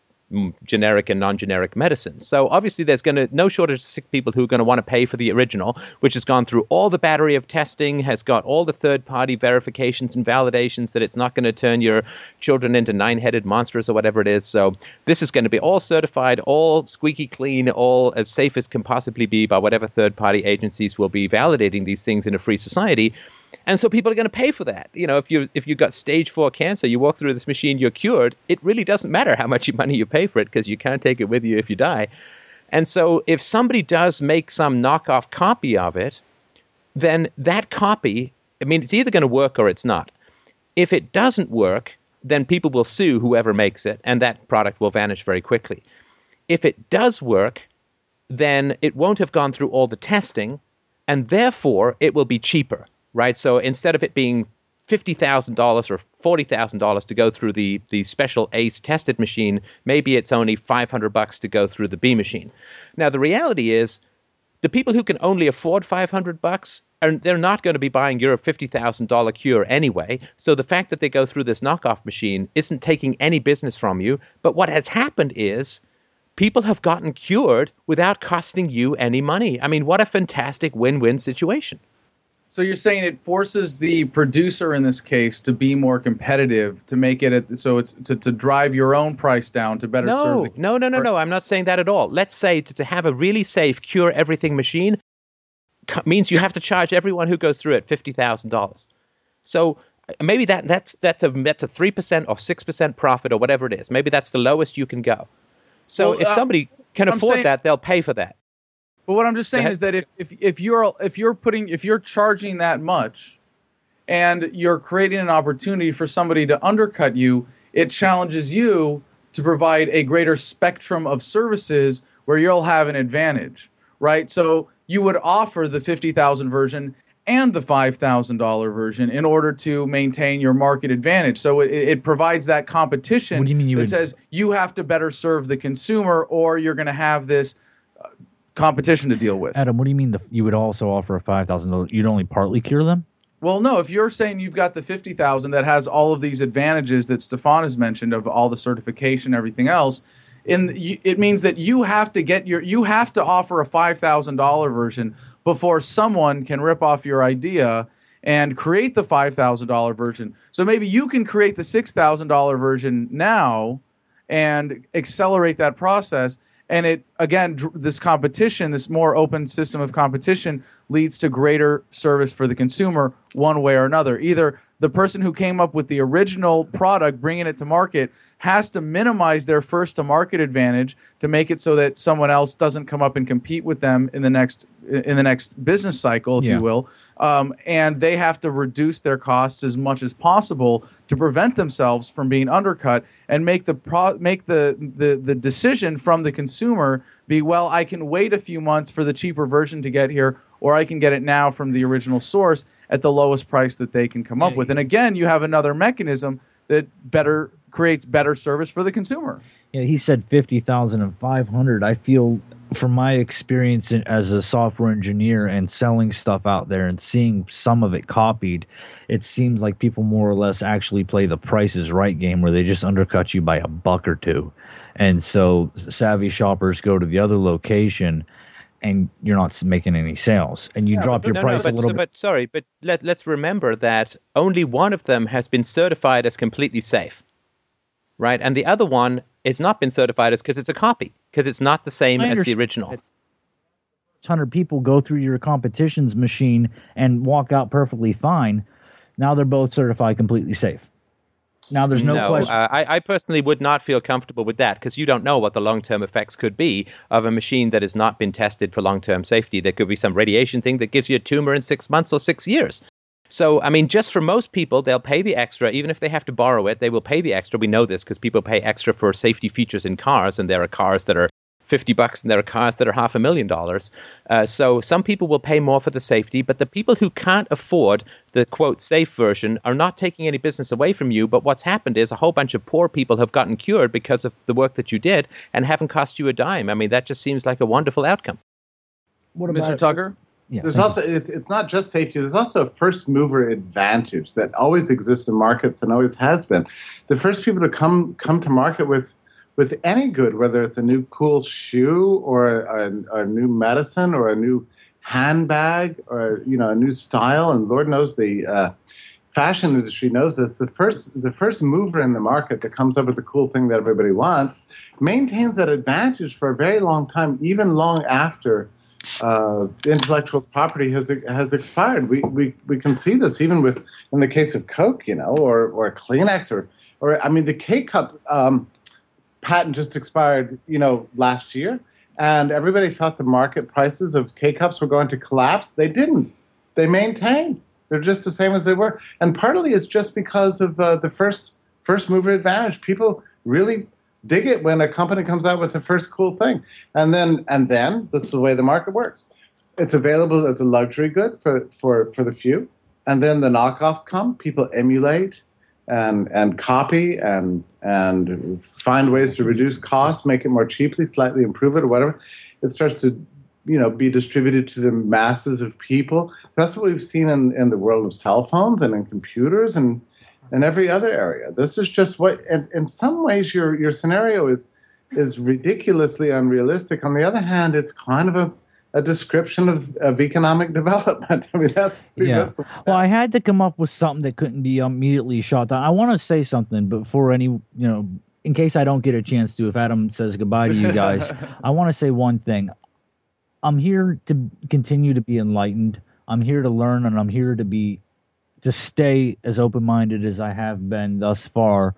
generic and non-generic medicines. So obviously, there's going to no shortage of sick people who are going to want to pay for the original, which has gone through all the battery of testing, has got all the third-party verifications and validations that it's not going to turn your children into nine-headed monsters or whatever it is. So this is going to be all certified, all squeaky clean, all as safe as can possibly be by whatever third-party agencies will be validating these things in a free society and so people are going to pay for that. You know, if you if you've got stage four cancer, you walk through this machine, you're cured. It really doesn't matter how much money you pay for it because you can't take it with you if you die. And so, if somebody does make some knockoff copy of it, then that copy, I mean, it's either going to work or it's not. If it doesn't work, then people will sue whoever makes it, and that product will vanish very quickly. If it does work, then it won't have gone through all the testing, and therefore it will be cheaper right? So instead of it being fifty thousand dollars or forty thousand dollars to go through the the special ACE tested machine, maybe it's only five hundred bucks to go through the B machine. Now the reality is, the people who can only afford five hundred bucks are they're not going to be buying your fifty thousand dollar cure anyway. So the fact that they go through this knockoff machine isn't taking any business from you. But what has happened is people have gotten cured without costing you any money. I mean, what a fantastic win win situation. So you're saying it forces the producer in this case to be more competitive, to make it a, so it's to, to drive your own price down to better no, serve the No, no, no, no. I'm not saying that at all. Let's say to, to have a really safe cure everything machine means you have to charge everyone who goes through it fifty thousand dollars. So uh, maybe that that's that's a that's a three percent or six percent profit or whatever it is. Maybe that's the lowest you can go. So Well, if uh, somebody can I'm afford saying- that, they'll pay for that. But what I'm just saying is that if, if if you're if you're putting if you're charging that much, and you're creating an opportunity for somebody to undercut you, it challenges you to provide a greater spectrum of services where you'll have an advantage, right? So you would offer the fifty thousand version and the five thousand dollar version in order to maintain your market advantage. So it, it provides that competition What do you mean you that would- says you have to better serve the consumer, or you're going to have this uh, competition to deal with. Adam, what do you mean the, you would also offer a five thousand dollars? You'd only partly cure them? Well, no, if you're saying you've got the 50,000 that has all of these advantages that Stefan has mentioned of all the certification, everything else, in it means that you have to get your you have to offer a $5,000 version before someone can rip off your idea and create the $5,000 version. So maybe you can create the $6,000 version now and accelerate that process and it again this competition this more open system of competition leads to greater service for the consumer one way or another. Either the person who came up with the original product bringing it to market has to minimize their first to market advantage to make it so that someone else doesn't come up and compete with them in the next in the next business cycle if Yeah. you will um, and they have to reduce their costs as much as possible to prevent themselves from being undercut and make the pro- make the, the the decision from the consumer be well I can wait a few months for the cheaper version to get here or I can get it now from the original source at the lowest price that they can come up Yeah, with and again you have another mechanism that better creates better service for the consumer Yeah, he said fifty thousand and five hundred. I feel, from my experience in, as a software engineer and selling stuff out there and seeing some of it copied, it seems like people more or less actually play the Price is Right game, where they just undercut you by a buck or two, and so savvy shoppers go to the other location, and you're not making any sales, and you drop but your no, price no, a but, little so- bit. but sorry, but let, let's remember that only one of them has been certified as completely safe, right? And the other one has not been certified as because it's a copy, because it's not the same as the original. hundred people go through your competitions machine and walk out perfectly fine. Now they're both certified completely safe. Now there's no, question. uh, I, I personally would not feel comfortable with that because you don't know what the long term effects could be of a machine that has not been tested for long term safety. There could be some radiation thing that gives you a tumor in six months or six years. So, I mean, just for most people, they'll pay the extra, even if they have to borrow it, they will pay the extra. We know this because people pay extra for safety features in cars, and there are cars that are 50 bucks and there are cars that are half a million dollars. Uh, so some people will pay more for the safety, but the people who can't afford the quote safe version are not taking any business away from you. But what's happened is a whole bunch of poor people have gotten cured because of the work that you did and haven't cost you a dime. I mean, that just seems like a wonderful outcome. what Mr. Tucker Yeah, There's also it's, it's not just safety. There's also a first mover advantage that always exists in markets and always has been. The first people to come come to market with with any good, whether it's a new cool shoe or a, a, a new medicine or a new handbag or you know a new style, and Lord knows the uh, fashion industry knows this. The first the first mover in the market that comes up with the cool thing that everybody wants maintains that advantage for a very long time, even long after uh, intellectual property has has expired. We, we we can see this even with in the case of Coke, you know, or or Kleenex, or or I mean the K cup um, patent just expired, you know, last year, and everybody thought the market prices of K cups were going to collapse. They didn't. They maintained. They're just the same as they were, and partly it's just because of uh, the first first mover advantage. People really dig it when a company comes out with the first cool thing. And then and then this is the way the market works. It's available as a luxury good for for for the few. And then the knockoffs come. People emulate and and copy and and find ways to reduce costs make it more cheaply slightly improve it or whatever. It starts to you know be distributed to the masses of people. That's what we've seen in in the world of cell phones and in computers and in every other area. This is just what, in, in some ways, your your scenario is is ridiculously unrealistic. On the other hand, it's kind of a a description of, of economic development. I mean, that's yeah. That's well, I had to come up with something that couldn't be immediately shot down. I want to say something before any, you know, in case I don't get a chance to, if Adam says goodbye to you guys, I want to say one thing. I'm here to continue to be enlightened. I'm here to learn, and I'm here to be to stay as open minded as I have been thus far,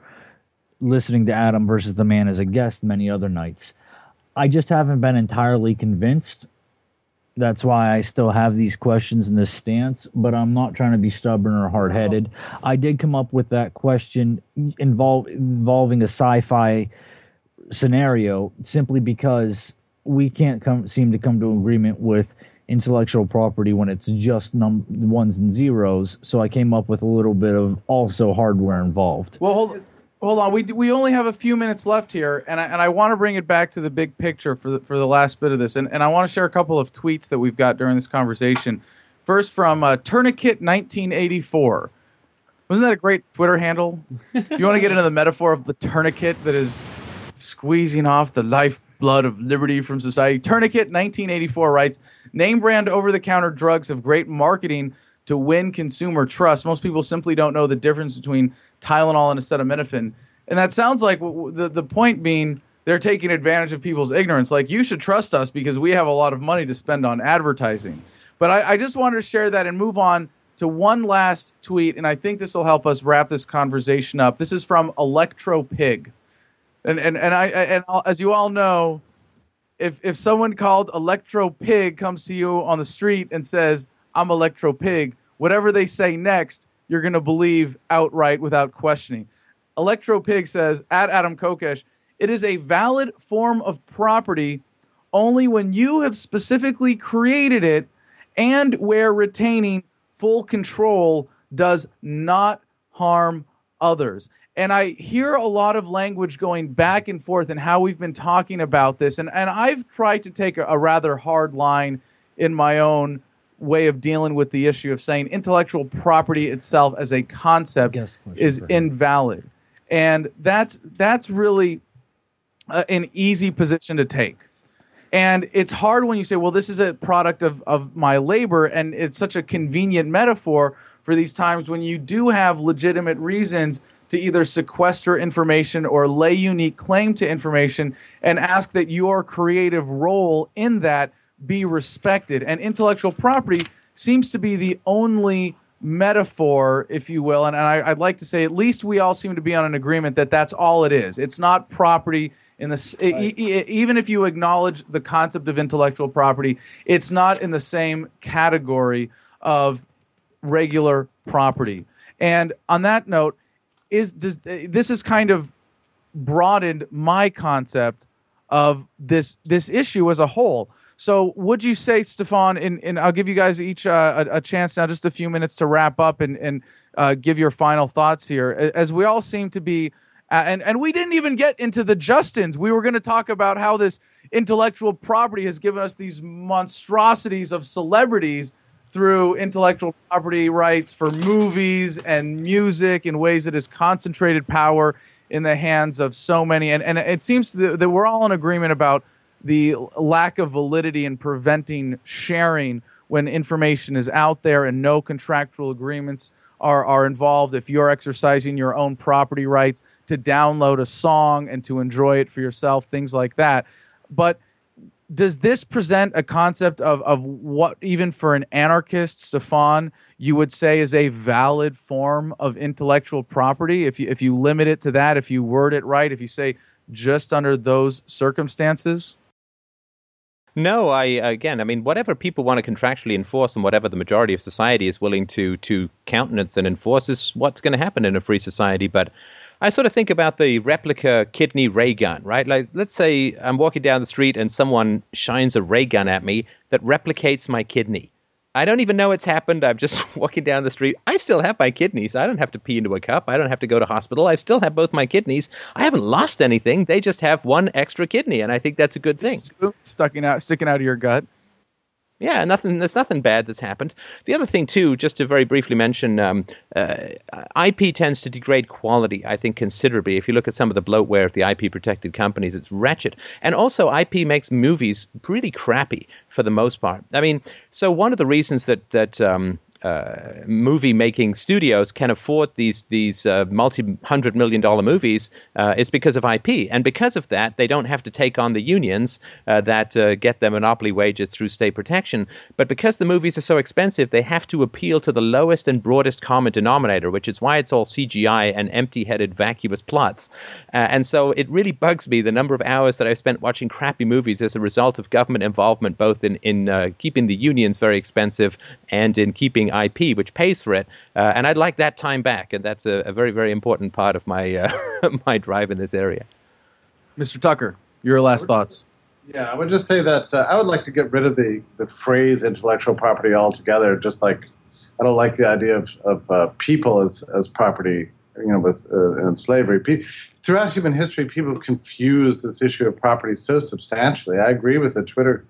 listening to Adam versus the man as a guest many other nights. I just haven't been entirely convinced. That's why I still have these questions in this stance, but I'm not trying to be stubborn or hard headed. Oh. I did come up with that question involve, involving a sci fi scenario simply because we can't come seem to come to agreement with intellectual property when it's just num ones and zeros. So I came up with a little bit of also hardware involved. Well, hold, hold on. We we only have a few minutes left here, and I, and I want to bring it back to the big picture for the, for the last bit of this, and and I want to share a couple of tweets that we've got during this conversation. First from uh, Tourniquet 1984. Wasn't that a great Twitter handle? if you want to get into the metaphor of the tourniquet that is squeezing off the lifeblood of liberty from society, Tourniquet 1984 writes Name brand over the counter drugs have great marketing to win consumer trust. Most people simply don't know the difference between Tylenol and acetaminophen. And that sounds like the, the point being they're taking advantage of people's ignorance. Like, you should trust us because we have a lot of money to spend on advertising. But I, I just wanted to share that and move on to one last tweet. And I think this will help us wrap this conversation up. This is from Electro Pig. And, and, and, I, and as you all know, if if someone called Electro Pig comes to you on the street and says, "I'm Electro Pig," whatever they say next, you're going to believe outright without questioning. Electro Pig says at Adam Kokesh, "It is a valid form of property only when you have specifically created it and where retaining full control does not harm others." And I hear a lot of language going back and forth and how we've been talking about this. And, and I've tried to take a, a rather hard line in my own way of dealing with the issue of saying intellectual property itself as a concept is invalid. And that's that's really uh, an easy position to take. And it's hard when you say, well, this is a product of, of my labor, and it's such a convenient metaphor for these times when you do have legitimate reasons to either sequester information or lay unique claim to information and ask that your creative role in that be respected. And intellectual property seems to be the only metaphor, if you will. And, and I, would like to say, at least we all seem to be on an agreement that that's all it is. It's not property. In the right. e- e- even if you acknowledge the concept of intellectual property, it's not in the same category of regular property. And on that note, is does this is kind of broadened my concept of this this issue as a whole. So, would you say, Stefan, and, and I'll give you guys each uh, a, a, chance now, just a few minutes to wrap up and, and uh, give your final thoughts here, as we all seem to be, uh, and, and we didn't even get into the Justins. We were going to talk about how this intellectual property has given us these monstrosities of celebrities through intellectual property rights for movies and music in ways that has concentrated power in the hands of so many. And, and it seems that, that we're all in agreement about the lack of validity in preventing sharing when information is out there and no contractual agreements are, are involved. If you're exercising your own property rights to download a song and to enjoy it for yourself, things like that. But does this present a concept of, of what even for an anarchist stefan you would say is a valid form of intellectual property if you if you limit it to that if you word it right if you say just under those circumstances no, I again, I mean, whatever people want to contractually enforce, and whatever the majority of society is willing to to countenance and enforce, is what's going to happen in a free society. But I sort of think about the replica kidney ray gun, right? Like, let's say I'm walking down the street and someone shines a ray gun at me that replicates my kidney. I don't even know it's happened. I'm just walking down the street. I still have my kidneys. I don't have to pee into a cup. I don't have to go to hospital. I still have both my kidneys. I haven't lost anything. They just have one extra kidney, and I think that's a good thing. Sticking out, sticking out of your gut. Yeah, nothing. There's nothing bad that's happened. The other thing, too, just to very briefly mention, um, uh, IP tends to degrade quality. I think considerably. If you look at some of the bloatware of the IP protected companies, it's wretched. And also, IP makes movies pretty crappy for the most part. I mean, so one of the reasons that that um, uh, movie making studios can afford these these uh, multi hundred million dollar movies uh, is because of IP, and because of that, they don't have to take on the unions uh, that uh, get their monopoly wages through state protection. But because the movies are so expensive, they have to appeal to the lowest and broadest common denominator, which is why it's all CGI and empty-headed, vacuous plots. And so it really bugs me the number of hours that I've spent watching crappy movies as a result of government involvement, both in in keeping the unions very expensive and in keeping IP, which pays for it. Uh, and I'd like that time back, and that's a, a very, very important part of my uh, my drive in this area. Mr. Tucker, your last thoughts. Yeah, I would just say that uh, I would like to get rid of the, the phrase intellectual property altogether. Just like I don't like the idea of, of uh, people as, as property, you know, with uh, in slavery. Pe- throughout human history, people have confused this issue of property so substantially. I agree with the Twitter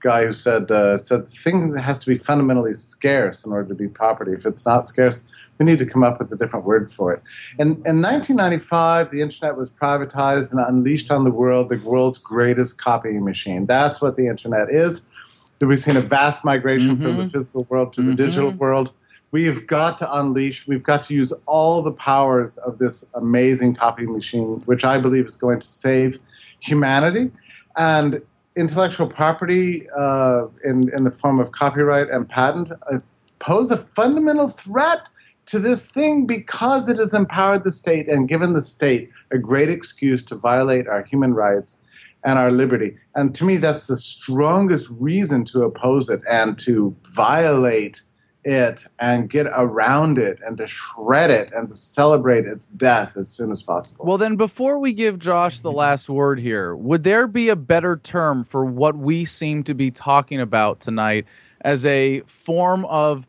guy who said uh, said thing has to be fundamentally scarce in order to be property. If it's not scarce, we need to come up with a different word for it. And in 1995, the internet was privatized and unleashed on the world the world's greatest copying machine. That's what the internet is. We've seen a vast migration mm-hmm. from the physical world to mm-hmm. the digital world. We've got to unleash, we've got to use all the powers of this amazing copying machine, which I believe is going to save humanity. And intellectual property uh, in, in the form of copyright and patent uh, pose a fundamental threat to this thing because it has empowered the state and given the state a great excuse to violate our human rights and our liberty. And to me, that's the strongest reason to oppose it and to violate it and get around it and to shred it and to celebrate its death as soon as possible. Well, then, before we give Josh the last word here, would there be a better term for what we seem to be talking about tonight as a form of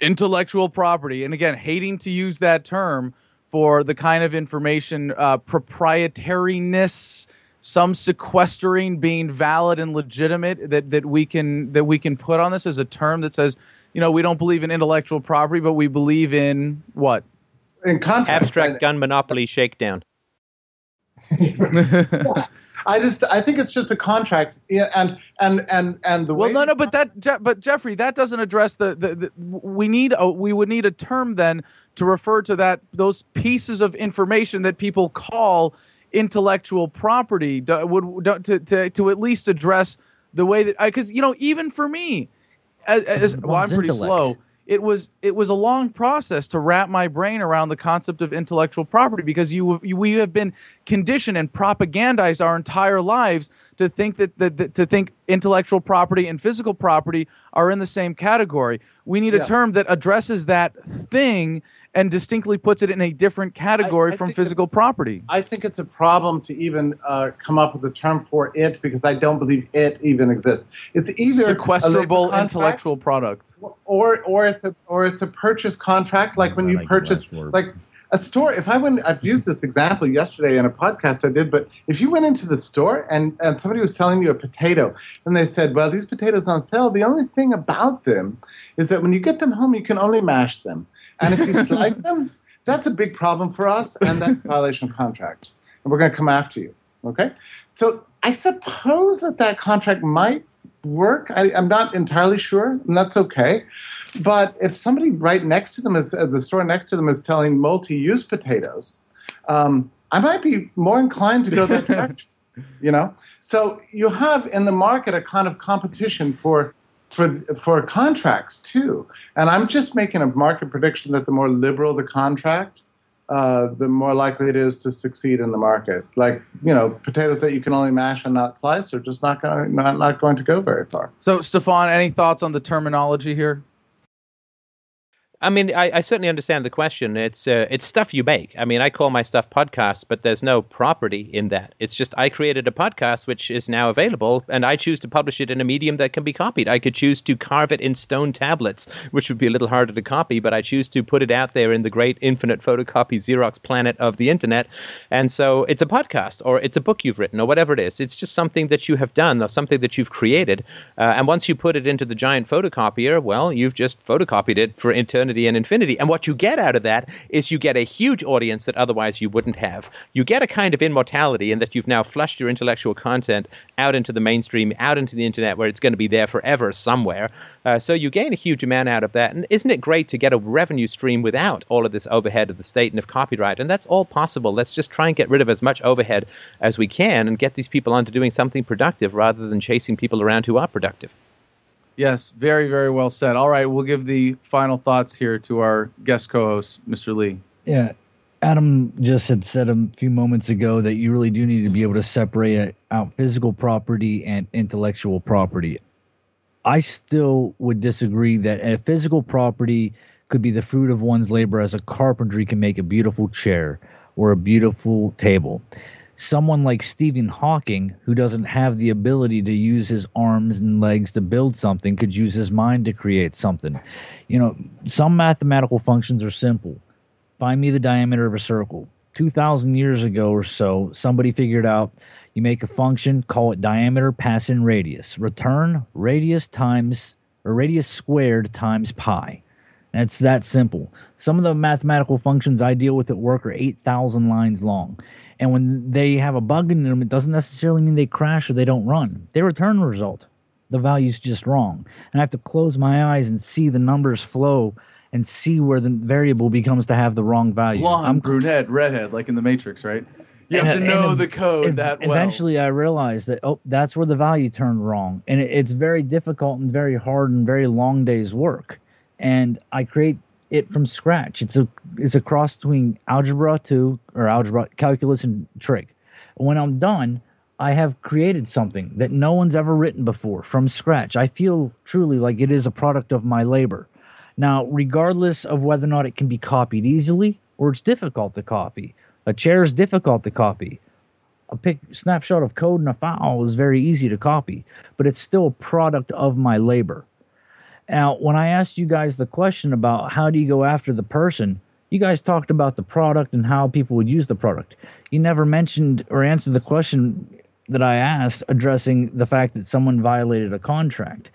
intellectual property? And again, hating to use that term for the kind of information uh, proprietariness some sequestering being valid and legitimate that, that we can that we can put on this as a term that says you know, we don't believe in intellectual property, but we believe in what? In contract. Abstract gun monopoly shakedown. yeah. I just I think it's just a contract, yeah, and and and and the way. well, no, no, but that but Jeffrey, that doesn't address the, the, the we need a, we would need a term then to refer to that those pieces of information that people call intellectual property would to to to at least address the way that because you know even for me as, as well, I'm pretty intellect. slow. It was it was a long process to wrap my brain around the concept of intellectual property because you, you we have been conditioned and propagandized our entire lives to think that, that, that, to think intellectual property and physical property are in the same category. We need yeah. a term that addresses that thing and distinctly puts it in a different category I, I from physical property. I think it's a problem to even uh, come up with a term for it because I don't believe it even exists. It's either sequestrable intellectual product, or or it's a or it's a purchase contract, like when you like purchase like a store. If I went, I've used this example yesterday in a podcast I did, but if you went into the store and and somebody was selling you a potato and they said, "Well, these potatoes on sale. The only thing about them is that when you get them home, you can only mash them." And if you slice them, that's a big problem for us, and that's a violation of contract. And we're going to come after you. Okay? So I suppose that that contract might work. I, am not entirely sure, and that's okay. But if somebody right next to them is uh, the store next to them is selling multi-use potatoes, um, I might be more inclined to go that direction. You know, so you have in the market a kind of competition for for for contracts too. And I'm just making a market prediction that the more liberal the contract, uh, the more likely it is to succeed in the market. Like you know, potatoes that you can only mash and not slice are just not going not not going to go very far. So, Stefan, any thoughts on the terminology here? I mean, I, I, certainly understand the question. It's uh, it's stuff you make. I mean, I call my stuff podcasts, but there's no property in that. It's just I created a podcast which is now available, and I choose to publish it in a medium that can be copied. I could choose to carve it in stone tablets, which would be a little harder to copy, but I choose to put it out there in the great infinite photocopy Xerox planet of the internet. And so it's a podcast, or it's a book you've written, or whatever it is. It's just something that you have done, or something that you've created. Uh, and once you put it into the giant photocopier, well, you've just photocopied it for eternity eternity and infinity. And what you get out of that is you get a huge audience that otherwise you wouldn't have. You get a kind of immortality in that you've now flushed your intellectual content out into the mainstream, out into the internet where it's going to be there forever somewhere. Uh, so you gain a huge amount out of that. And isn't it great to get a revenue stream without all of this overhead of the state and of copyright? And that's all possible. Let's just try and get rid of as much overhead as we can and get these people onto doing something productive rather than chasing people around who are productive. Yes, very, very well said. All right, we'll give the final thoughts here to our guest co host, Mr. Lee. Yeah. Adam just had said a few moments ago that you really do need to be able to separate out physical property and intellectual property. I still would disagree that a physical property could be the fruit of one's labor as a carpentry can make a beautiful chair or a beautiful table someone like Stephen Hawking, who doesn't have the ability to use his arms and legs to build something, could use his mind to create something. You know, some mathematical functions are simple. Find me the diameter of a circle. 2,000 years ago or so, somebody figured out you make a function, call it diameter, pass in radius. Return radius times, or radius squared times pi. It's that simple. Some of the mathematical functions I deal with at work are 8,000 lines long. And when they have a bug in them, it doesn't necessarily mean they crash or they don't run. They return the result. The value's just wrong. And I have to close my eyes and see the numbers flow and see where the variable becomes to have the wrong value. Blonde, I'm brunette, redhead, like in the Matrix, right? You have and, to know the code and, that well. Eventually, I realized that oh, that's where the value turned wrong, and it, it's very difficult and very hard and very long days work. And I create it from scratch. It's a it's a cross between algebra two or algebra calculus and trig. When I'm done, I have created something that no one's ever written before from scratch. I feel truly like it is a product of my labor. Now, regardless of whether or not it can be copied easily or it's difficult to copy, a chair is difficult to copy. A pic snapshot of code in a file is very easy to copy, but it's still a product of my labor. Now, when I asked you guys the question about how do you go after the person, you guys talked about the product and how people would use the product. You never mentioned or answered the question that I asked addressing the fact that someone violated a contract.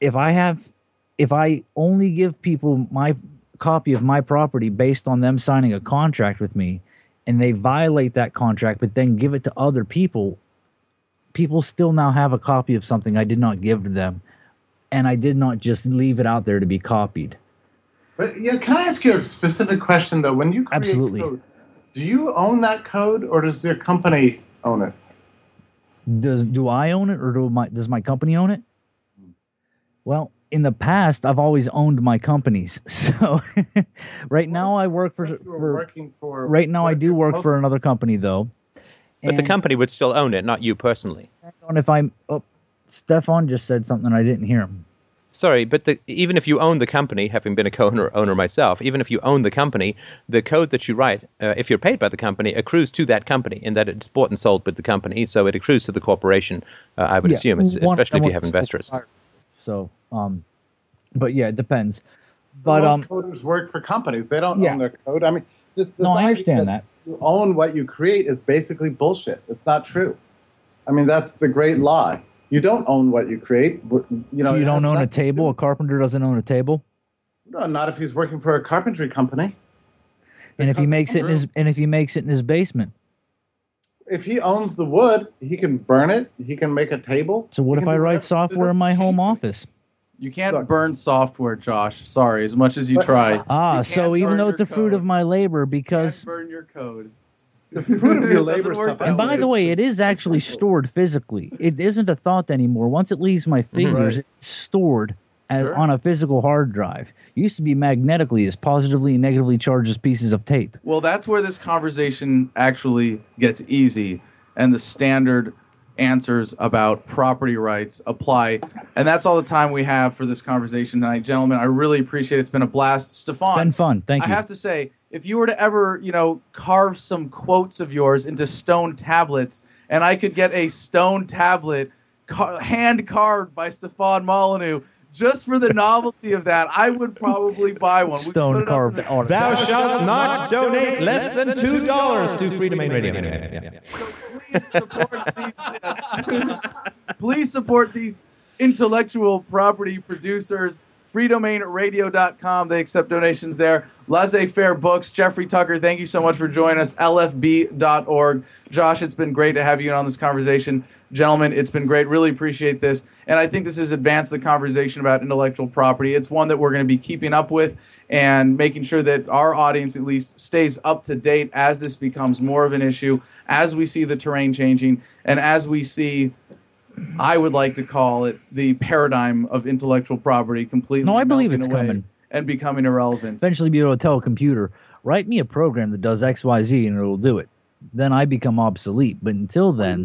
If I have if I only give people my copy of my property based on them signing a contract with me and they violate that contract but then give it to other people, people still now have a copy of something I did not give to them and I did not just leave it out there to be copied. But yeah, can I ask you a specific question though? When you absolutely, code, do you own that code or does your company own it? Does do I own it or do my does my company own it? Well, in the past, I've always owned my companies. So right now, I work for, for working for. Right now, I do work for another company though. But the company would still own it, not you personally. If I'm, oh, Stefan just said something I didn't hear him. Sorry, but the, even if you own the company, having been a co-owner owner myself, even if you own the company, the code that you write, uh, if you're paid by the company, accrues to that company in that it's bought and sold with the company, so it accrues to the corporation. Uh, I would yeah, assume, especially if you have investors. So, um, but yeah, it depends. But most um, coders work for companies; they don't yeah. own their code. I mean, this, this no, I understand that. You own what you create is basically bullshit. It's not true. I mean, that's the great lie you don't own what you create. You know, so you don't own a table. A carpenter doesn't own a table. No, not if he's working for a carpentry company. And if he makes it in his and if he makes it in his basement. If he owns the wood, he can burn it. He can make a table. So what if I write software in my home office? You can't Look, burn software, Josh. Sorry, as much as you try. Ah, you so even though it's a fruit of my labor, because burn your code the fruit of your labor stuff. And by the way, it is actually stored physically. It isn't a thought anymore. Once it leaves my mm-hmm. fingers, right. it's stored sure. on a physical hard drive. It used to be magnetically as positively and negatively charged as pieces of tape. Well, that's where this conversation actually gets easy, and the standard answers about property rights apply. And that's all the time we have for this conversation tonight, gentlemen. I really appreciate it. It's been a blast. Stefan, Been fun. Thank you. I have to say, if you were to ever, you know, carve some quotes of yours into stone tablets, and I could get a stone tablet car- hand carved by Stefan Molyneux just for the novelty of that, I would probably buy one. We Stone put it up carved in the- art. Thou shalt not donate less than two dollars to Freedomain Radio. So please support these. yes. please support these intellectual property producers. freedomainradio.com. They accept donations there. Laissez Faire Books. Jeffrey Tucker, thank you so much for joining us. LFB.org. Josh, it's been great to have you on this conversation. Gentlemen, it's been great. Really appreciate this. And I think this has advanced the conversation about intellectual property. It's one that we're going to be keeping up with and making sure that our audience at least stays up to date as this becomes more of an issue, as we see the terrain changing, and as we see I would like to call it the paradigm of intellectual property completely. No, I believe it's coming. and becoming irrelevant. Eventually, be able to tell a computer, write me a program that does X, Y, Z, and it'll do it. Then I become obsolete. But until then,